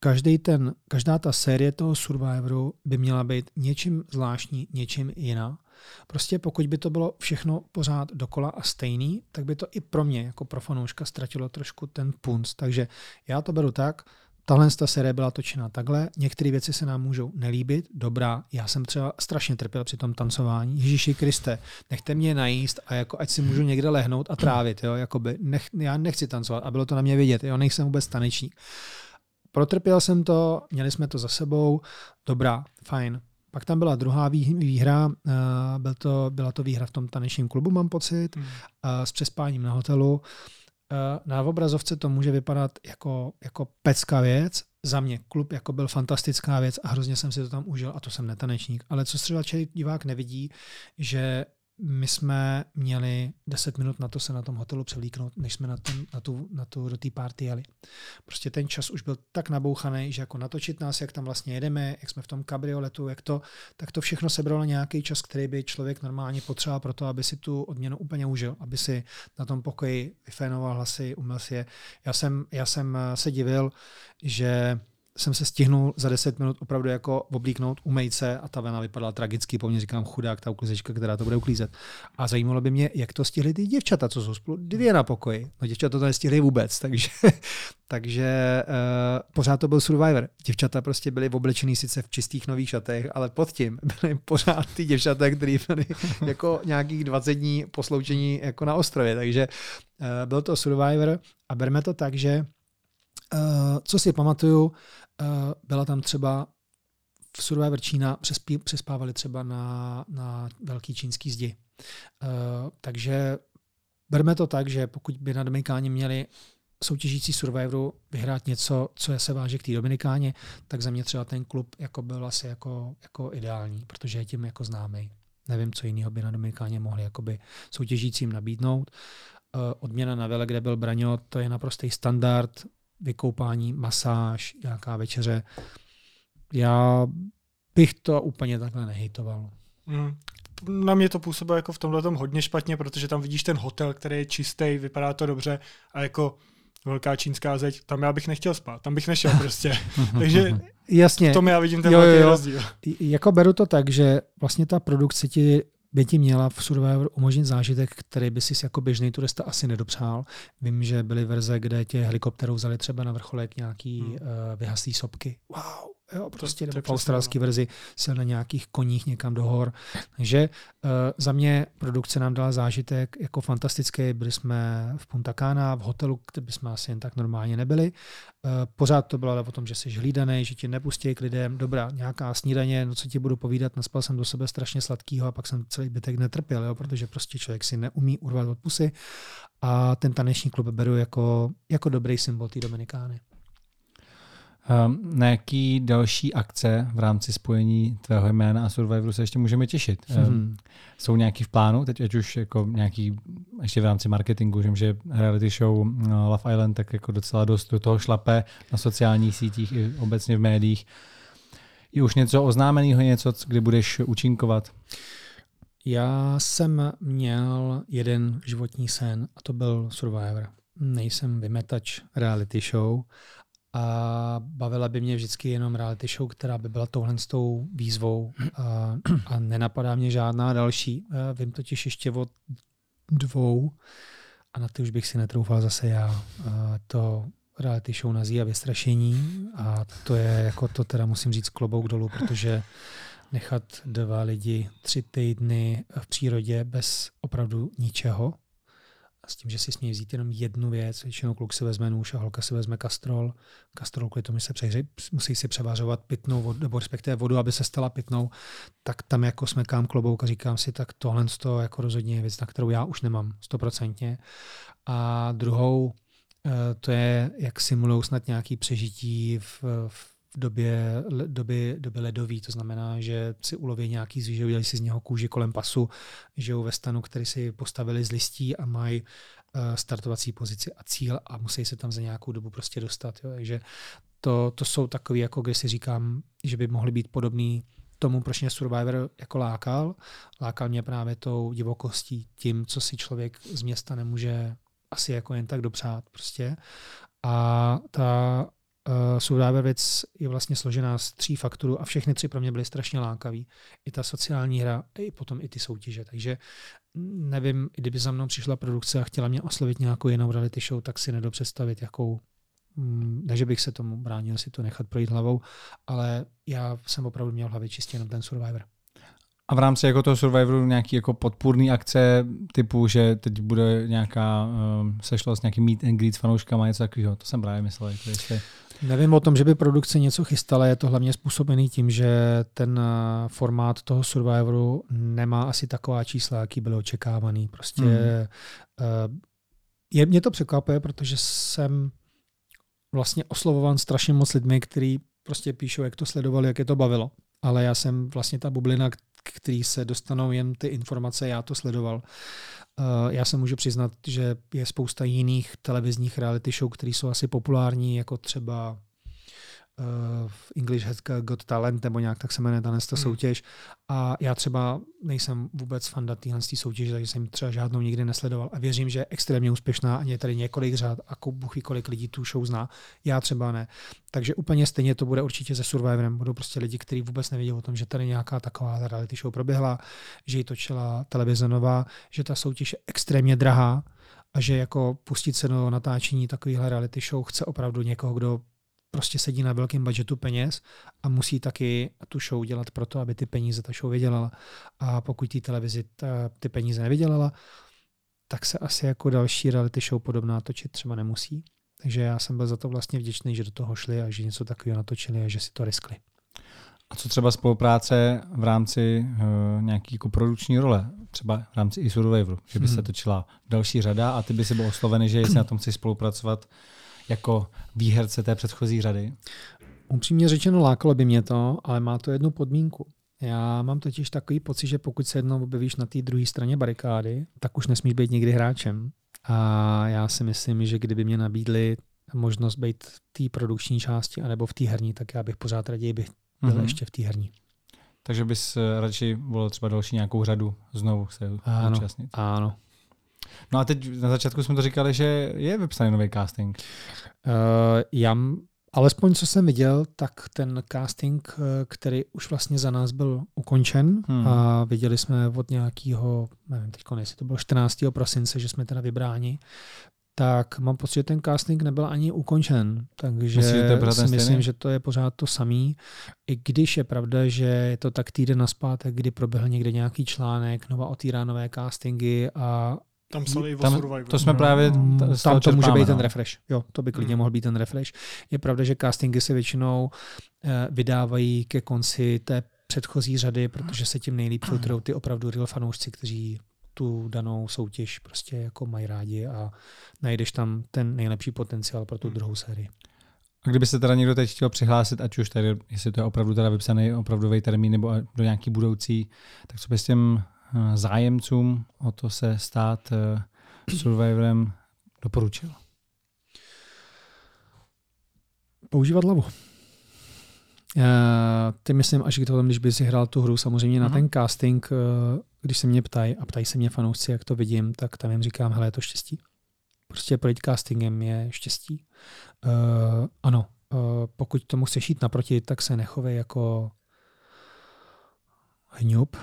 každý ten, každá ta série toho Survivoru by měla být něčím zvláštní, něčím jiná. Prostě pokud by to bylo všechno pořád dokola a stejný, tak by to i pro mě jako pro fanouška ztratilo trošku ten punc. Takže já to beru tak, Tahle ta série byla točena takhle, některé věci se nám můžou nelíbit, dobrá, já jsem třeba strašně trpěl při tom tancování, Ježíši Kriste, nechte mě najíst a jako ať si můžu někde lehnout a trávit, jo, jakoby, nech, já nechci tancovat a bylo to na mě vidět, jo, nejsem vůbec tanečník. Protrpěl jsem to, měli jsme to za sebou, dobrá, fajn. Pak tam byla druhá výhra, eh, byl to, byla to výhra v tom tanečním klubu, mám pocit, hmm. Eh, s přespáním na hotelu. Eh, na obrazovce to může vypadat jako, jako pecká věc, za mě klub jako byl fantastická věc a hrozně jsem si to tam užil a to jsem netanečník. Ale co třeba divák nevidí, že my jsme měli 10 minut na to se na tom hotelu převlíknout, než jsme na, ten, na, tu, na tu, do té party jeli. Prostě ten čas už byl tak nabouchaný, že jako natočit nás, jak tam vlastně jedeme, jak jsme v tom kabrioletu, jak to, tak to všechno sebralo nějaký čas, který by člověk normálně potřeboval pro to, aby si tu odměnu úplně užil, aby si na tom pokoji vyfénoval hlasy, umyl si je. Já jsem, já jsem se divil, že jsem se stihnul za 10 minut opravdu jako oblíknout, umejt se a ta vena vypadala tragicky, po mně říkám chudák, ta uklízečka, která to bude uklízet. A zajímalo by mě, jak to stihly ty děvčata, co jsou spolu dvě na pokoji. No děvčata to nestihly vůbec, takže, takže uh, pořád to byl Survivor. Děvčata prostě byly oblečený sice v čistých nových šatech, ale pod tím byly pořád ty děvčata, které byly jako nějakých 20 dní posloučení jako na ostrově. Takže uh, byl to Survivor a berme to tak, že Uh, co si pamatuju, byla tam třeba v Survivor Čína přespávali třeba na, na velký čínský zdi. Uh, takže berme to tak, že pokud by na Dominikáně měli soutěžící Survivoru vyhrát něco, co je se váže k té Dominikáně, tak za mě třeba ten klub jako byl asi jako, jako ideální, protože je tím jako známý. Nevím, co jiného by na Dominikáně mohli jakoby soutěžícím nabídnout. Uh, odměna na vele, kde byl Braňo, to je naprostý standard vykoupání, masáž, nějaká večeře. Já bych to úplně takhle nehejtoval. Mm. Na mě to působilo jako v tomhle tom hodně špatně, protože tam vidíš ten hotel, který je čistý, vypadá to dobře a jako velká čínská zeď, tam já bych nechtěl spát, tam bych nešel prostě. Takže Jasně. v tom já vidím ten jo, jo. rozdíl. Jako beru to tak, že vlastně ta produkce ti by ti měla v Survivor umožnit zážitek, který by si jako běžný turista asi nedopřál. Vím, že byly verze, kde tě helikopterou vzali třeba na vrcholek nějaký hmm. uh, vyhaslý sopky. Wow, Jo, prostě to, nebo v australské verzi sil na nějakých koních někam do hor. Takže uh, za mě produkce nám dala zážitek jako fantastický. Byli jsme v Punta Cana, v hotelu, kde bychom asi jen tak normálně nebyli. Uh, pořád to bylo ale o tom, že jsi hlídaný, že ti nepustí k lidem. Dobrá, nějaká snídaně, no co ti budu povídat, naspal jsem do sebe strašně sladkýho a pak jsem celý bytek netrpěl, jo, protože prostě člověk si neumí urvat od pusy. A ten taneční klub beru jako, jako dobrý symbol té Dominikány. Ehm, na jaký další akce v rámci spojení tvého jména a Survivoru se ještě můžeme těšit? Hmm. Jsou nějaký v plánu, teď ať už jako nějaký, ještě v rámci marketingu, že reality show no, Love Island tak jako docela dost do toho šlape na sociálních sítích i obecně v médiích. Je už něco oznámeného, něco, kdy budeš účinkovat? Já jsem měl jeden životní sen a to byl Survivor. Nejsem vymetač reality show, a bavila by mě vždycky jenom reality show, která by byla touhle s tou výzvou a, a nenapadá mě žádná další. Vím totiž ještě od dvou a na ty už bych si netroufal zase já. A to reality show nazí a vystrašení a to je jako to teda musím říct klobouk dolů, protože nechat dva lidi tři týdny v přírodě bez opravdu ničeho, s tím, že si smějí vzít jenom jednu věc, většinou kluk si vezme nůž a holka si vezme kastrol. Kastrol kvůli tomu se přehře, musí si převařovat pitnou vodu, nebo respektive vodu, aby se stala pitnou, tak tam jako smekám klobouk a říkám si, tak tohle to jako rozhodně je věc, na kterou já už nemám stoprocentně. A druhou, eh, to je, jak simulují snad nějaký přežití v, v v době, doby, doby ledový, to znamená, že si uloví nějaký zvíře, udělají si z něho kůži kolem pasu, žijou ve stanu, který si postavili z listí a mají uh, startovací pozici a cíl a musí se tam za nějakou dobu prostě dostat. Jo. Takže to, to jsou takové, jako když si říkám, že by mohly být podobný tomu, proč mě Survivor jako lákal. Lákal mě právě tou divokostí, tím, co si člověk z města nemůže asi jako jen tak dopřát prostě. A ta uh, věc je vlastně složená z tří faktorů a všechny tři pro mě byly strašně lákavý. I ta sociální hra, i potom i ty soutěže. Takže nevím, kdyby za mnou přišla produkce a chtěla mě oslovit nějakou jinou reality show, tak si nedo představit, jakou mm, ne, že bych se tomu bránil si to nechat projít hlavou, ale já jsem opravdu měl v hlavě čistě jenom ten Survivor. A v rámci jako toho Survivoru nějaký jako podpůrný akce typu, že teď bude nějaká um, sešlost, nějaký meet and greet s fanouškama, něco takového. To jsem právě myslel. Jako jestli... Nevím o tom, že by produkce něco chystala, je to hlavně způsobený tím, že ten uh, formát toho Survivoru nemá asi taková čísla, jaký byly očekávaný. Prostě uh, je, mě to překvapuje, protože jsem vlastně oslovovan strašně moc lidmi, kteří prostě píšou, jak to sledovali, jak je to bavilo. Ale já jsem vlastně ta bublina, který se dostanou jen ty informace, já to sledoval. Uh, já se můžu přiznat, že je spousta jiných televizních reality show, které jsou asi populární, jako třeba uh, English Has Got Talent, nebo nějak tak se jmenuje ta hmm. soutěž. A já třeba nejsem vůbec fan téhle soutěže, takže jsem třeba žádnou nikdy nesledoval. A věřím, že je extrémně úspěšná a je tady několik řád a ví, kolik lidí tu show zná. Já třeba ne. Takže úplně stejně to bude určitě se Survivorem. Budou prostě lidi, kteří vůbec nevědí o tom, že tady nějaká taková reality show proběhla, že ji točila televize nová, že ta soutěž je extrémně drahá a že jako pustit se do natáčení takovýhle reality show chce opravdu někoho, kdo prostě sedí na velkém budgetu peněz a musí taky tu show dělat proto, aby ty peníze ta show vydělala. A pokud ty televizi ta, ty peníze nevydělala, tak se asi jako další reality show podobná točit třeba nemusí. Takže já jsem byl za to vlastně vděčný, že do toho šli a že něco takového natočili a že si to riskli. A co třeba spolupráce v rámci uh, nějaký jako produkční role, třeba v rámci i Survivoru, že by hmm. se točila další řada a ty by si byl oslovený, že jestli na tom chci spolupracovat, jako výherce té předchozí řady? Upřímně řečeno, lákalo by mě to, ale má to jednu podmínku. Já mám totiž takový pocit, že pokud se jednou objevíš na té druhé straně barikády, tak už nesmíš být nikdy hráčem. A já si myslím, že kdyby mě nabídli možnost být v té produkční části anebo v té herní, tak já bych pořád raději bych byl mm-hmm. ještě v té herní. Takže bys eh, radši volil třeba další nějakou řadu znovu se ano, účastnit. Ano, No a teď na začátku jsme to říkali, že je vypsaný nový casting. Uh, já, alespoň co jsem viděl, tak ten casting, eh, který už vlastně za nás byl ukončen hmm. a viděli jsme od nějakého, nevím teď jestli to bylo 14. prosince, že jsme teda vybráni, tak mám pocit, že ten casting nebyl ani ukončen. Takže Myslíš, že to si myslím, stejný? že to je pořád to samý. I když je pravda, že je to tak týden naspátek, kdy proběhl někde nějaký článek, nova otírá nové castingy a tam psali Survivor. To jsme právě... No, tam to může být no. ten refresh. Jo, to by klidně hmm. mohl být ten refresh. Je pravda, že castingy se většinou eh, vydávají ke konci té předchozí řady, protože se tím nejlíp filtrují ty opravdu real fanoušci, kteří tu danou soutěž prostě jako mají rádi a najdeš tam ten nejlepší potenciál pro tu hmm. druhou sérii. A kdyby se teda někdo teď chtěl přihlásit, ať už tady, jestli to je opravdu teda vypsaný opravdový termín nebo do nějaký budoucí, tak co by s těm Eh, zájemcům o to se stát eh, survivorem doporučil? Používat hlavu. Uh, ty myslím, až k když by si hrál tu hru, samozřejmě uh-huh. na mhm. ten casting, uh, když se mě ptají a ptají se mě fanoušci, jak to vidím, tak tam jim říkám, hele, je to štěstí. Prostě projít castingem je štěstí. Uh, ano, uh, pokud tomu chceš jít naproti, tak se nechovej jako hňup,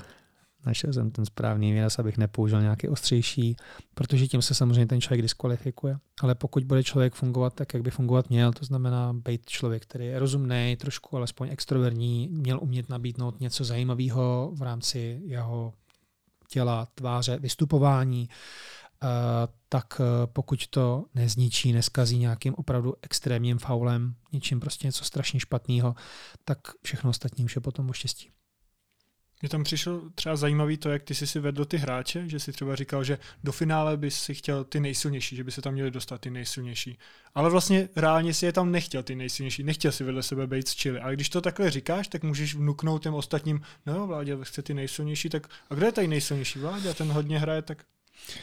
našel jsem ten správný výraz, abych nepoužil nějaký ostřejší, protože tím se samozřejmě ten člověk diskvalifikuje. Ale pokud bude člověk fungovat tak, jak by fungovat měl, to znamená být člověk, který je rozumný, trošku alespoň extroverní, měl umět nabídnout něco zajímavého v rámci jeho těla, tváře, vystupování, Uh, tak uh, pokud to nezničí, neskazí nějakým opravdu extrémním faulem, něčím prostě něco strašně špatného, tak všechno ostatní už je potom o štěstí. Mně tam přišlo třeba zajímavý to, jak ty jsi si vedl ty hráče, že si třeba říkal, že do finále bys si chtěl ty nejsilnější, že by se tam měli dostat ty nejsilnější. Ale vlastně reálně si je tam nechtěl ty nejsilnější, nechtěl si vedle sebe být z čili. Ale když to takhle říkáš, tak můžeš vnuknout těm ostatním, no vládě, chce ty nejsilnější, tak a kdo je tady nejsilnější vládě? Ten hodně hraje, tak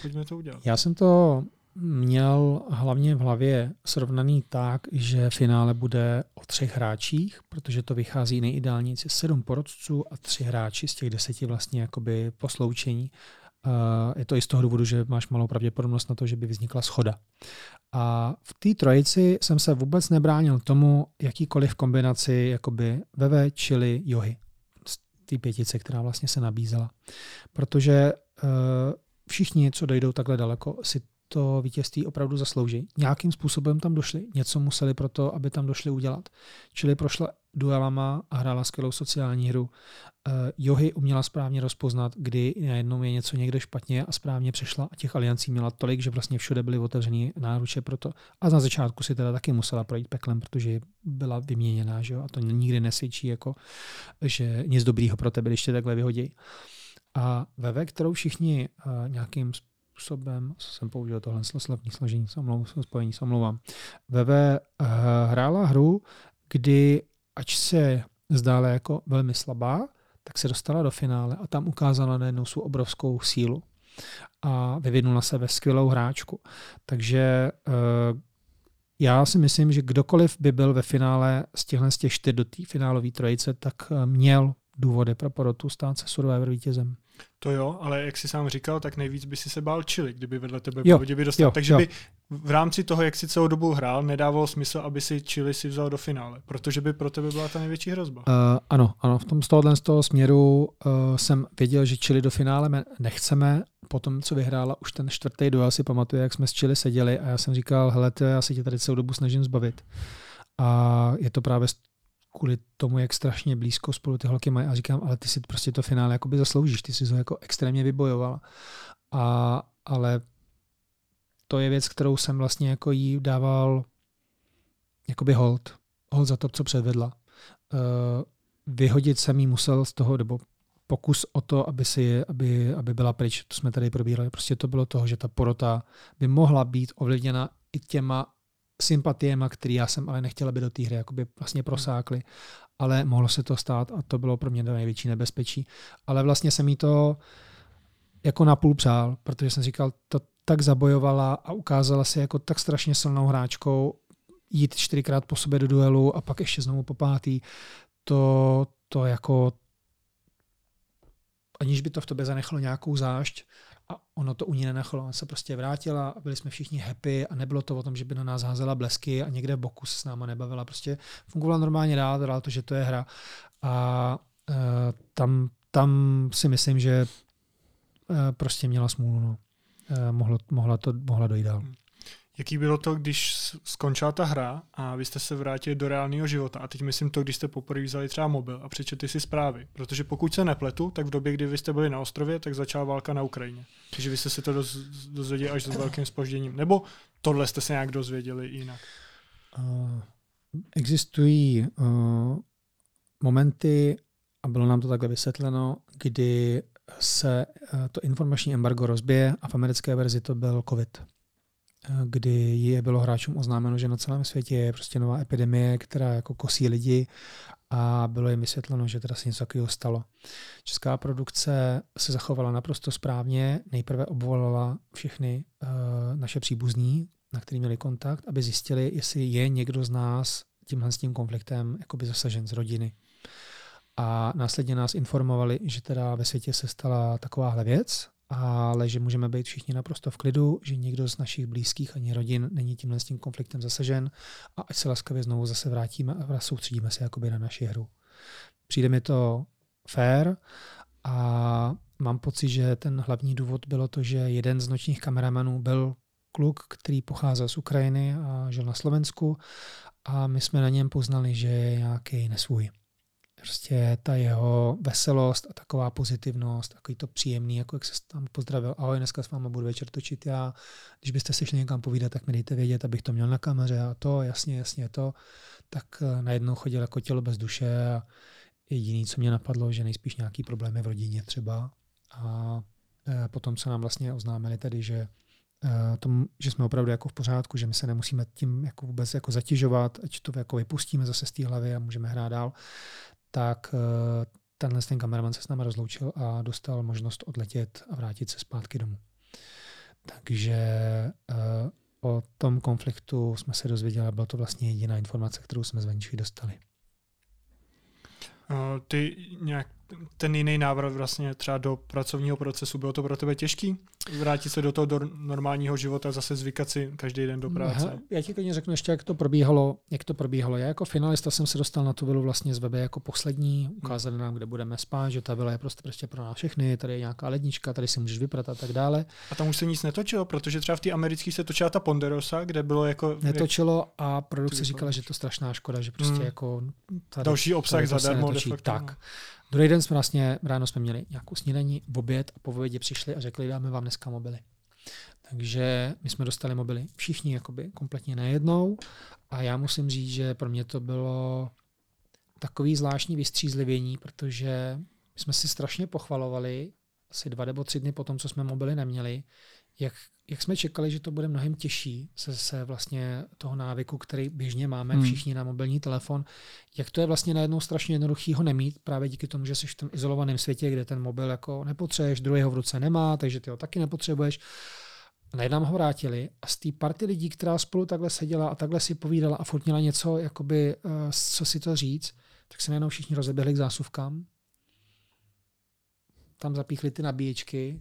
pojďme to udělat. Já jsem to měl hlavně v hlavě srovnaný tak, že finále bude o třech hráčích, protože to vychází nejideálně sedm porodců a tři hráči z těch deseti vlastně jakoby posloučení. Je to i z toho důvodu, že máš malou pravděpodobnost na to, že by vznikla schoda. A v té trojici jsem se vůbec nebránil tomu, jakýkoliv kombinaci jakoby veve, čili johy. Z té pětice, která vlastně se nabízela. Protože e, všichni, co dojdou takhle daleko, si to vítězství opravdu zaslouží. Nějakým způsobem tam došli, něco museli pro to, aby tam došli udělat. Čili prošla duelama a hrála skvělou sociální hru. Uh, Johy uměla správně rozpoznat, kdy najednou je něco někde špatně a správně přešla a těch aliancí měla tolik, že vlastně všude byly otevřené náruče pro to. A na začátku si teda taky musela projít peklem, protože byla vyměněná, že jo? a to nikdy nesvědčí, jako, že nic dobrýho pro tebe, když tě takhle vyhodí. A ve kterou všichni uh, nějakým způsobem způsobem, jsem použil tohle slovní složení, spojení, se omlouvám. VV uh, hrála hru, kdy, ač se zdála jako velmi slabá, tak se dostala do finále a tam ukázala najednou svou obrovskou sílu a vyvinula se ve skvělou hráčku. Takže uh, já si myslím, že kdokoliv by byl ve finále z těchto z těch čtyř do té finálové trojice, tak eh, měl důvody pro porotu stát se Survivor vítězem. To jo, ale jak jsi sám říkal, tak nejvíc by si se bál čili, kdyby vedle tebe jo, by dostal. Jo, Takže jo. by v rámci toho, jak si celou dobu hrál, nedávalo smysl, aby si čili si vzal do finále, protože by pro tebe byla ta největší hrozba. Uh, ano, ano, v tom z tohohle z toho směru uh, jsem věděl, že čili do finále nechceme. Potom, co vyhrála už ten čtvrtý duel, si pamatuju, jak jsme s čili seděli a já jsem říkal, hele, to já si tě tady celou dobu snažím zbavit. A je to právě kvůli tomu, jak strašně blízko spolu ty holky mají a říkám, ale ty si prostě to finále jakoby zasloužíš, ty si to jako extrémně vybojoval. A, ale to je věc, kterou jsem vlastně jako jí dával jakoby hold. Hold za to, co předvedla. Uh, vyhodit jsem jí musel z toho, nebo pokus o to, aby, si, aby, aby byla pryč, to jsme tady probírali. Prostě to bylo toho, že ta porota by mohla být ovlivněna i těma sympatiema, který já jsem ale nechtěl, aby do té hry jakoby vlastně prosákly, ale mohlo se to stát a to bylo pro mě to největší nebezpečí. Ale vlastně jsem jí to jako napůl přál, protože jsem říkal, to tak zabojovala a ukázala se jako tak strašně silnou hráčkou, jít čtyřikrát po sobě do duelu a pak ještě znovu po pátý, to, to jako aniž by to v tobě zanechalo nějakou zášť, a ono to u ní nenechalo. Ona se prostě vrátila a byli jsme všichni happy a nebylo to o tom, že by na nás házela blesky a někde v boku se s náma nebavila. Prostě fungovala normálně dál, dál to, že to je hra. A uh, tam, tam si myslím, že uh, prostě měla smůlu. No. Uh, mohlo, mohla, to, mohla dojít dál. Jaký bylo to, když skončila ta hra a vy jste se vrátili do reálného života? A teď myslím to, když jste poprvé vzali třeba mobil a přečetli si zprávy. Protože pokud se nepletu, tak v době, kdy vy jste byli na ostrově, tak začala válka na Ukrajině. Takže vy jste si to dozvěděli až s velkým spožděním. Nebo tohle jste se nějak dozvěděli jinak? Uh, existují uh, momenty, a bylo nám to takhle vysvětleno, kdy se uh, to informační embargo rozbije a v americké verzi to byl COVID kdy je bylo hráčům oznámeno, že na celém světě je prostě nová epidemie, která jako kosí lidi a bylo jim vysvětleno, že teda se něco takového stalo. Česká produkce se zachovala naprosto správně, nejprve obvolala všechny uh, naše příbuzní, na který měli kontakt, aby zjistili, jestli je někdo z nás tímhle s tím konfliktem jakoby zasažen z rodiny. A následně nás informovali, že teda ve světě se stala takováhle věc ale že můžeme být všichni naprosto v klidu, že nikdo z našich blízkých ani rodin není tímhle s tím konfliktem zasažen a ať se laskavě znovu zase vrátíme a soustředíme se jakoby na naši hru. Přijde mi to fair a mám pocit, že ten hlavní důvod bylo to, že jeden z nočních kameramanů byl kluk, který pocházel z Ukrajiny a žil na Slovensku a my jsme na něm poznali, že je nějaký nesvůj prostě ta jeho veselost a taková pozitivnost, takový to příjemný, jako jak se tam pozdravil, ahoj, dneska s váma budu večer točit já, když byste se šli někam povídat, tak mi dejte vědět, abych to měl na kameře a to, jasně, jasně, to, tak eh, najednou chodil jako tělo bez duše a jediný, co mě napadlo, že nejspíš nějaký problémy v rodině třeba. A eh, potom se nám vlastně oznámili tedy, že eh, tom, že jsme opravdu jako v pořádku, že my se nemusíme tím jako vůbec jako zatěžovat, ať to jako vypustíme zase z té hlavy a můžeme hrát dál, tak eh, tenhle ten kameraman se s námi rozloučil a dostal možnost odletět a vrátit se zpátky domů. Takže eh, o tom konfliktu jsme se dozvěděli byla to vlastně jediná informace, kterou jsme zvenčí dostali. Ty nějak ten jiný návrh vlastně třeba do pracovního procesu, bylo to pro tebe těžký? Vrátit se do toho do normálního života, zase zvykat si každý den do práce? Aha, já ti klidně řeknu ještě, jak to probíhalo. Jak to probíhalo. Já jako finalista jsem se dostal na tu vilu vlastně z webe jako poslední, ukázali nám, kde budeme spát, že ta vila je prostě, prostě pro nás všechny, tady je nějaká lednička, tady si můžeš vyprat a tak dále. A tam už se nic netočilo, protože třeba v té americké se točila ta Ponderosa, kde bylo jako... Netočilo a produkce říkala, že to strašná škoda, že prostě hmm. jako... Tady, Další obsah zadarmo. Tak. No. Druhý den jsme vlastně, ráno jsme měli nějakou snídaní, v oběd a po obědě přišli a řekli, dáme vám dneska mobily. Takže my jsme dostali mobily všichni jakoby kompletně najednou a já musím říct, že pro mě to bylo takový zvláštní vystřízlivění, protože jsme si strašně pochvalovali asi dva nebo tři dny po tom, co jsme mobily neměli, jak, jak jsme čekali, že to bude mnohem těžší se, se vlastně toho návyku, který běžně máme Hmm. všichni na mobilní telefon, jak to je vlastně najednou strašně jednoduchý ho nemít, právě díky tomu, že jsi v tom izolovaném světě, kde ten mobil jako nepotřebuješ, druhý ho v ruce nemá, takže ty ho taky nepotřebuješ. Najednou ho vrátili a z té party lidí, která spolu takhle seděla a takhle si povídala a furt měla něco, jakoby, uh, co si to říct, tak se najednou všichni rozeběhli k zásuvkám. Tam zapíchli ty nabíječky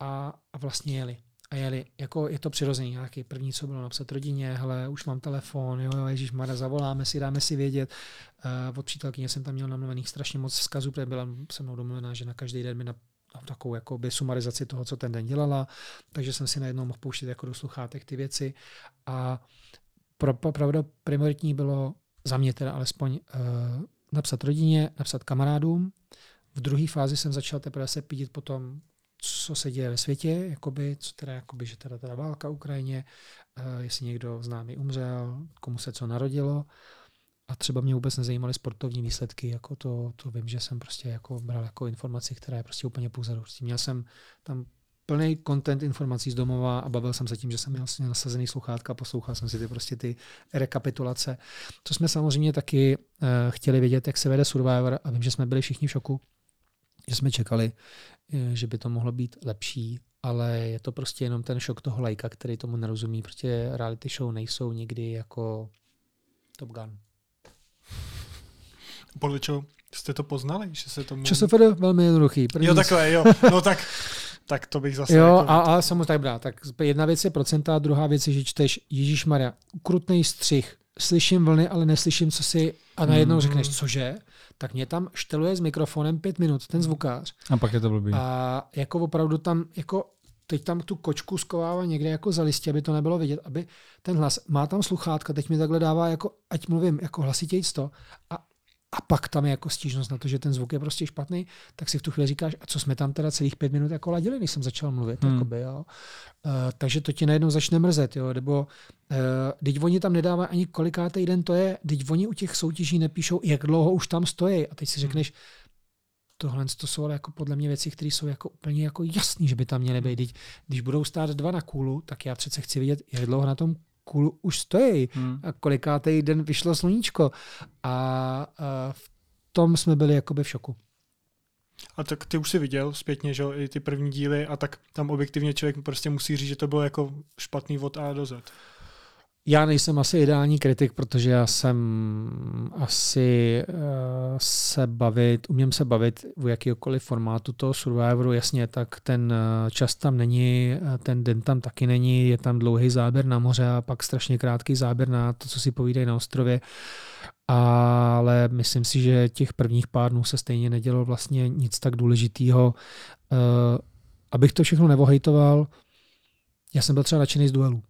a, a vlastně jeli. A jeli. Jako je to přirozený. Nějaký první, co bylo napsat rodině, hele, už mám telefon, jo, jo, Ježíš Mara, zavoláme si, dáme si vědět. Uh, od přítelkyně jsem tam měl namluvených strašně moc vzkazů, protože byla se mnou domluvená, že na každý den mi na takovou jakoby sumarizaci toho, co ten den dělala, takže jsem si najednou mohl pouštět jako do sluchátek ty věci a pro, pravda prioritní bylo za mě teda alespoň uh, napsat rodině, napsat kamarádům. V druhé fázi jsem začal teprve se pídit potom, co se děje ve světě, jakoby, co teda, jakoby, že teda, teda válka v Ukrajině, uh, jestli někdo známý umřel, komu se co narodilo. A třeba mě vůbec nezajímaly sportovní výsledky, jako to, to vím, že jsem prostě jako bral jako informaci, která je prostě úplně půzadu. Prostě měl jsem tam plný content informací z domova a bavil jsem se tím, že jsem měl vlastně nasazený sluchátka, poslouchal jsem si ty prostě ty rekapitulace. To jsme samozřejmě taky uh, chtěli vědět, jak se vede Survivor a vím, že jsme byli všichni v šoku, že jsme čekali, že by to mohlo být lepší, ale je to prostě jenom ten šok toho lajka, který tomu nerozumí. Prostě reality show nejsou nikdy jako Top Gun. Podle čeho jste to poznali? Že se tomu... ČSFD velmi jednoduchý. První... Jo, takhle, jo. No tak, tak to bych zase... Jo, jako... a, a samozřejmě tak brát. Tak jedna věc je procenta, druhá věc je, že čteš Ježíš Maria, ukrutný střih, slyším vlny, ale neslyším, co si a najednou Mm. řekneš, cože? Tak mě tam šteluje s mikrofonem pět minut, ten zvukář. A pak je to blbý. A jako opravdu tam, jako teď tam tu kočku skovává někde jako za listě, aby to nebylo vidět, aby ten hlas, má tam sluchátka, teď mi takhle dává, jako, ať mluvím jako hlasitějc to a, a pak tam je jako stížnost na to, že ten zvuk je prostě špatný, tak si v tu chvíli říkáš, a co jsme tam teda celých pět minut jako ladili, než jsem začal mluvit. Hmm. Jakoby, jo. Uh, takže to ti najednou začne mrzet, jo, nebo uh, teď oni tam nedávají ani kolikátý den to je, teď oni u těch soutěží nepíšou, jak dlouho už tam stojí a teď si řekneš, tohle to jsou ale jako podle mě věci, které jsou jako úplně jako jasný, že by tam měly být. Když, když budou stát dva na kůlu, tak já přece chci vidět, jak dlouho na tom kůlu už stojí Hmm. a kolikátý den vyšlo sluníčko. A, a v tom jsme byli jakoby v šoku. A tak ty už si viděl zpětně, že i ty první díly a tak tam objektivně člověk prostě musí říct, že to bylo jako špatný od A do Z. Já nejsem asi ideální kritik, protože já jsem asi uh, se bavit, umím se bavit v jakýkoliv formátu toho Survivoru, jasně, tak ten uh, čas tam není, uh, ten den tam taky není, je tam dlouhý záběr na moře a pak strašně krátký záběr na to, co si povídají na ostrově. Ale myslím si, že těch prvních pár dnů se stejně nedělo vlastně nic tak důležitého. Uh, abych to všechno nevohejtoval, já jsem byl třeba nadšený z duelů.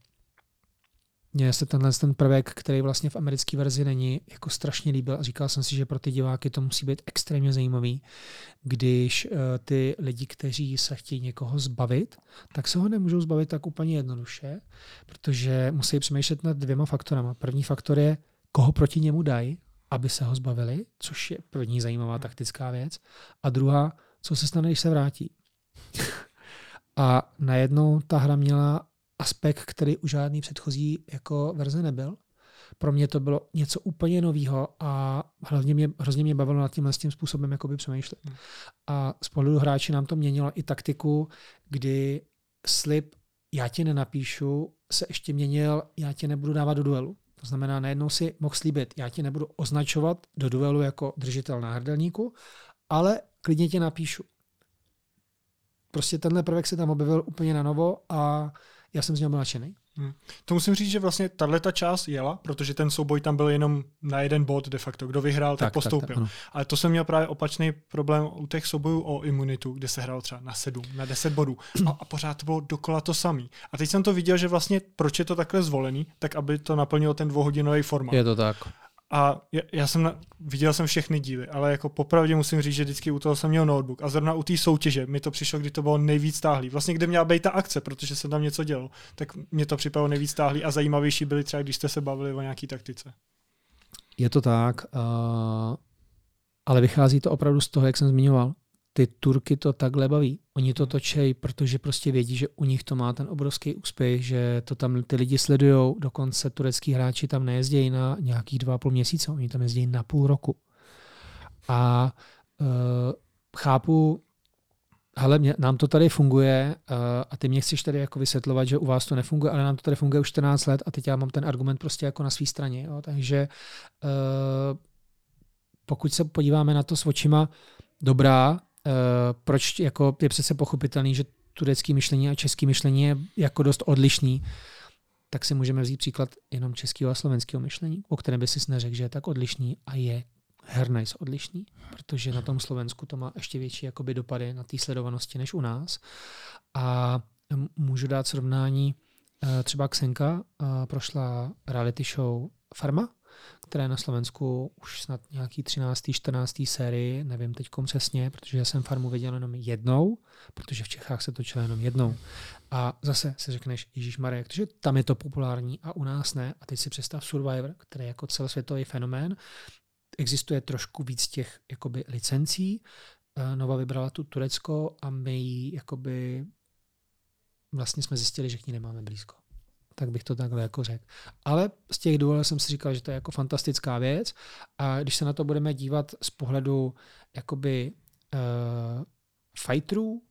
Mně se tenhle ten prvek, který vlastně v americké verzi není, jako strašně líbil a říkal jsem si, že pro ty diváky to musí být extrémně zajímavý, když uh, ty lidi, kteří se chtějí někoho zbavit, tak se ho nemůžou zbavit tak úplně jednoduše, protože musí přemýšlet nad dvěma faktorama. První faktor je, koho proti němu dají, aby se ho zbavili, což je první zajímavá taktická věc. A druhá, co se stane, když se vrátí. a najednou ta hra měla aspekt, který u žádný předchozí jako verze nebyl. Pro mě to bylo něco úplně nového a hlavně mě, hrozně mě bavilo nad tímhle s tím způsobem jakoby přemýšlet. Hmm. A z pohledu hráči nám to měnilo i taktiku, kdy slib já tě nenapíšu se ještě měnil, já tě nebudu dávat do duelu. To znamená, najednou si mohl slíbit, já tě nebudu označovat do duelu jako držitel náhrdelníku, ale klidně tě napíšu. Prostě tenhle prvek se tam objevil úplně na novo a já jsem z něho byl nadšený. To musím říct, že vlastně tahle ta část jela, protože ten souboj tam byl jenom na jeden bod de facto. Kdo vyhrál, tak, tak postoupil. Tak, tak, ano. Ale to jsem měl právě opačný problém u těch soubojů o imunitu, kde se hrál třeba na 7, na 10 bodů. A, a pořád to bylo dokola to samý. A teď jsem to viděl, že vlastně proč je to takhle zvolený, tak aby to naplnilo ten dvouhodinový formát. Je to tak. A já, jsem na, viděl jsem všechny díly, ale jako popravdě musím říct, že vždycky u toho jsem měl notebook. A zrovna u té soutěže mi to přišlo, kdy to bylo nejvíc stáhlý. Vlastně kde měla být ta akce, protože jsem tam něco dělal, tak mě to připadalo nejvíc stáhlý a zajímavější byly třeba, když jste se bavili o nějaký taktice. Je to tak, uh, ale vychází to opravdu z toho, jak jsem zmiňoval. Ty Turky to takhle baví. Oni to točejí, protože prostě vědí, že u nich to má ten obrovský úspěch, že to tam ty lidi sledují, dokonce turecký hráči tam nejezdí na nějakých dva a půl měsíce, oni tam jezdí na půl roku. A uh, chápu, mě, nám to tady funguje uh, a ty mě chceš tady jako vysvětlovat, že u vás to nefunguje, ale nám to tady funguje už 14 let a teď já mám ten argument prostě jako na své straně. Jo? Takže uh, pokud se podíváme na to s očima dobrá, proč jako je přece pochopitelný, že turecký myšlení a český myšlení je jako dost odlišný, tak si můžeme vzít příklad jenom českého a slovenského myšlení, o kterém by si neřekl, že je tak odlišný a je hernajs odlišný, protože na tom Slovensku to má ještě větší jakoby dopady na té sledovanosti než u nás. A můžu dát srovnání, eh, třeba Ksenka eh, prošla reality show Farma, která je na Slovensku už snad nějaký 13. 14. sérii, nevím teď přesně, protože já jsem Farmu viděl jenom jednou, protože v Čechách se točilo jenom jednou. A zase si řekneš, Ježíš Marek, protože tam je to populární a u nás ne. A teď si představ Survivor, který je jako celosvětový fenomén, existuje trošku víc těch jakoby, licencí. Eh, Nova vybrala tu Turecko a my ji jakoby, vlastně jsme zjistili, že k ní nemáme blízko. Tak bych to takhle jako řekl. Ale z těch důvodů jsem si říkal, že to je jako fantastická věc a když se na to budeme dívat z pohledu jakoby uh, fighterů,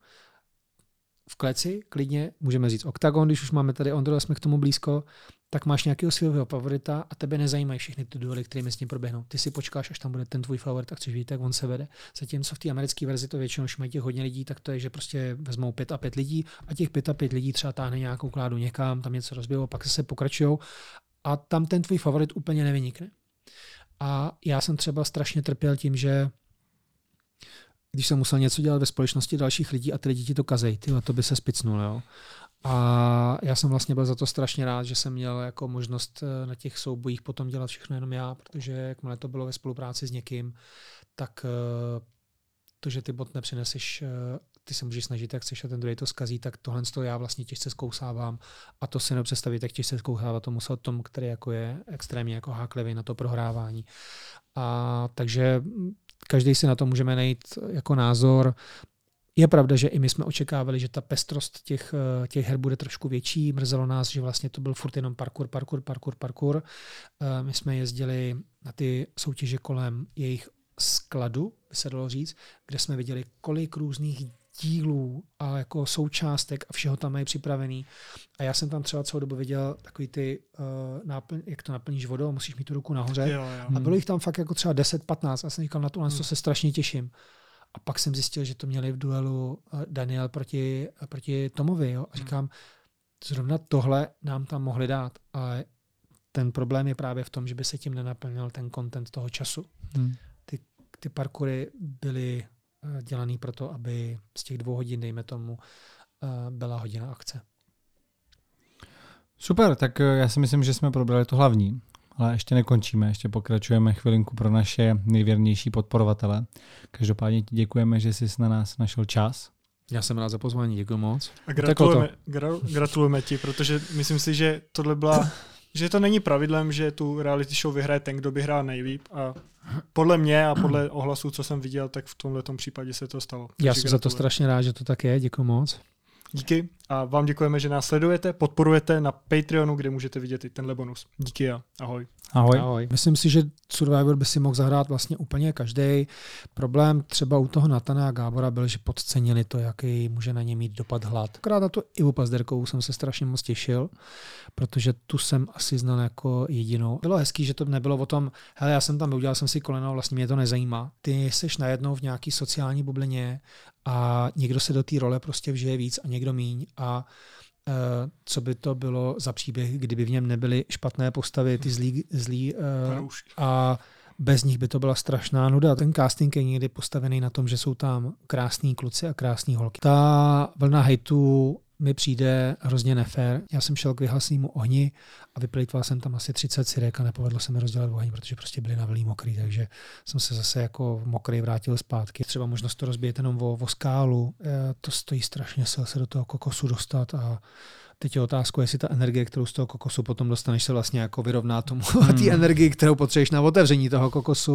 v kleci, klidně, můžeme říct OKTAGON, když už máme tady Ondro, jsme k tomu blízko, tak máš nějakého svého favorita a tebe nezajímají všechny ty duely, které s ním proběhnou. Ty si počkáš, až tam bude ten tvůj favorit a chceš vidět, jak on se vede. Zatímco v té americké verzi to většinou, mají těch hodně lidí, tak to je, že prostě vezmou pět a pět lidí a těch pět a pět lidí třeba táhne nějakou kládu někam, tam něco rozbijou, pak se pokračují a tam ten tvůj favorit úplně nevynikne. A já jsem třeba strašně trpěl tím, že když jsem musel něco dělat ve společnosti dalších lidí a ty lidi ti to kazej, ty to by se spicnul, jo. A já jsem vlastně byl za to strašně rád, že jsem měl jako možnost eh, na těch soubojích potom dělat všechno jenom já, protože jakmile to bylo ve spolupráci s někým, tak eh, to, že ty bot nepřineseš, eh, ty se můžeš snažit, jak chceš a ten druhý to skazí, tak tohle to já vlastně těžce zkousávám a to si nepředstavit, jak těžce zkousává to musel Tom, který jako je extrémně jako háklivý na to prohrávání. A takže každý si na to můžeme najít jako názor. Je pravda, že i my jsme očekávali, že ta pestrost těch, eh, těch her bude trošku větší. Mrzelo nás, že vlastně to byl furt jenom parkour, parkour, parkour, parkour. Eh, my jsme jezdili na ty soutěže kolem jejich skladu, by se dalo říct, kde jsme viděli, kolik různých dílů a jako součástek a všeho tam mají připravený. A já jsem tam třeba celou dobu viděl takový ty, uh, náplň, jak to naplníš vodou, musíš mít tu ruku nahoře. Jo, jo. A bylo jich tam fakt jako třeba 10-15 a jsem říkal, na to, na to hmm. se strašně těším. A pak jsem zjistil, že to měli v duelu eh, Daniel proti, proti Tomovi. Jo? A hmm. říkám, zrovna tohle nám tam mohli dát. Ale ten problém je právě v tom, že by se tím nenaplnil ten content toho času. Hmm. Ty, ty parkury byly eh, dělaný proto, aby z těch dvou hodin, dejme tomu, eh, byla hodina akce. Super, tak já si myslím, že jsme probrali to hlavní. Ale ještě nekončíme, ještě pokračujeme chvilinku pro naše nejvěrnější podporovatele. Každopádně ti děkujeme, že jsi na nás našel čas. Já jsem rád za pozvání, děkuji moc. A gratulujeme, gra- gratulujeme ti, protože myslím si, že tohle byla, že to není pravidlem, že tu reality show vyhraje ten, kdo by hrál nejlíp a podle mě a podle ohlasů, co jsem viděl, tak v tomhle případě se to stalo. Já jsem za to strašně rád, že to tak je, děkuji moc. Díky a vám děkujeme, že nás sledujete, podporujete na Patreonu, kde můžete vidět i tenhle bonus. Díky a ahoj. Ahoj. ahoj. Myslím si, že Survivor by si mohl zahrát vlastně úplně každý. Problém třeba u toho Natana a Gábora byl, že podcenili to, jaký může na ně mít dopad hlad. Akorát na tu Ivu Pazderkovou jsem se strašně moc těšil, protože tu jsem asi znal jako jedinou. Bylo hezký, že to nebylo o tom, hele, já jsem tam udělal jsem si koleno, vlastně mě to nezajímá. Ty jsi najednou v nějaký sociální bublině a někdo se do té role prostě vžije víc a někdo míň a uh, co by to bylo za příběh, kdyby v něm nebyly špatné postavy, ty zlí, zlí uh, a bez nich by to byla strašná nuda. Ten casting je někdy postavený na tom, že jsou tam krásní kluci a krásní holky. Ta vlna hejtu mi přijde hrozně nefér. Já jsem šel k vyhlasnému ohni a vyplýtval jsem tam asi 30 sirek a nepovedlo se mi rozdělat oheň, protože prostě byli na velý mokrý, takže jsem se zase jako mokrý vrátil zpátky. Třeba možnost to rozbíjet jenom o, o skálu, e, to stojí strašně sil se do toho kokosu dostat a Teď je otázka, jestli ta energie, kterou z toho kokosu potom dostaneš, se vlastně jako vyrovná tomu hmm. té energii, kterou potřebuješ na otevření toho kokosu.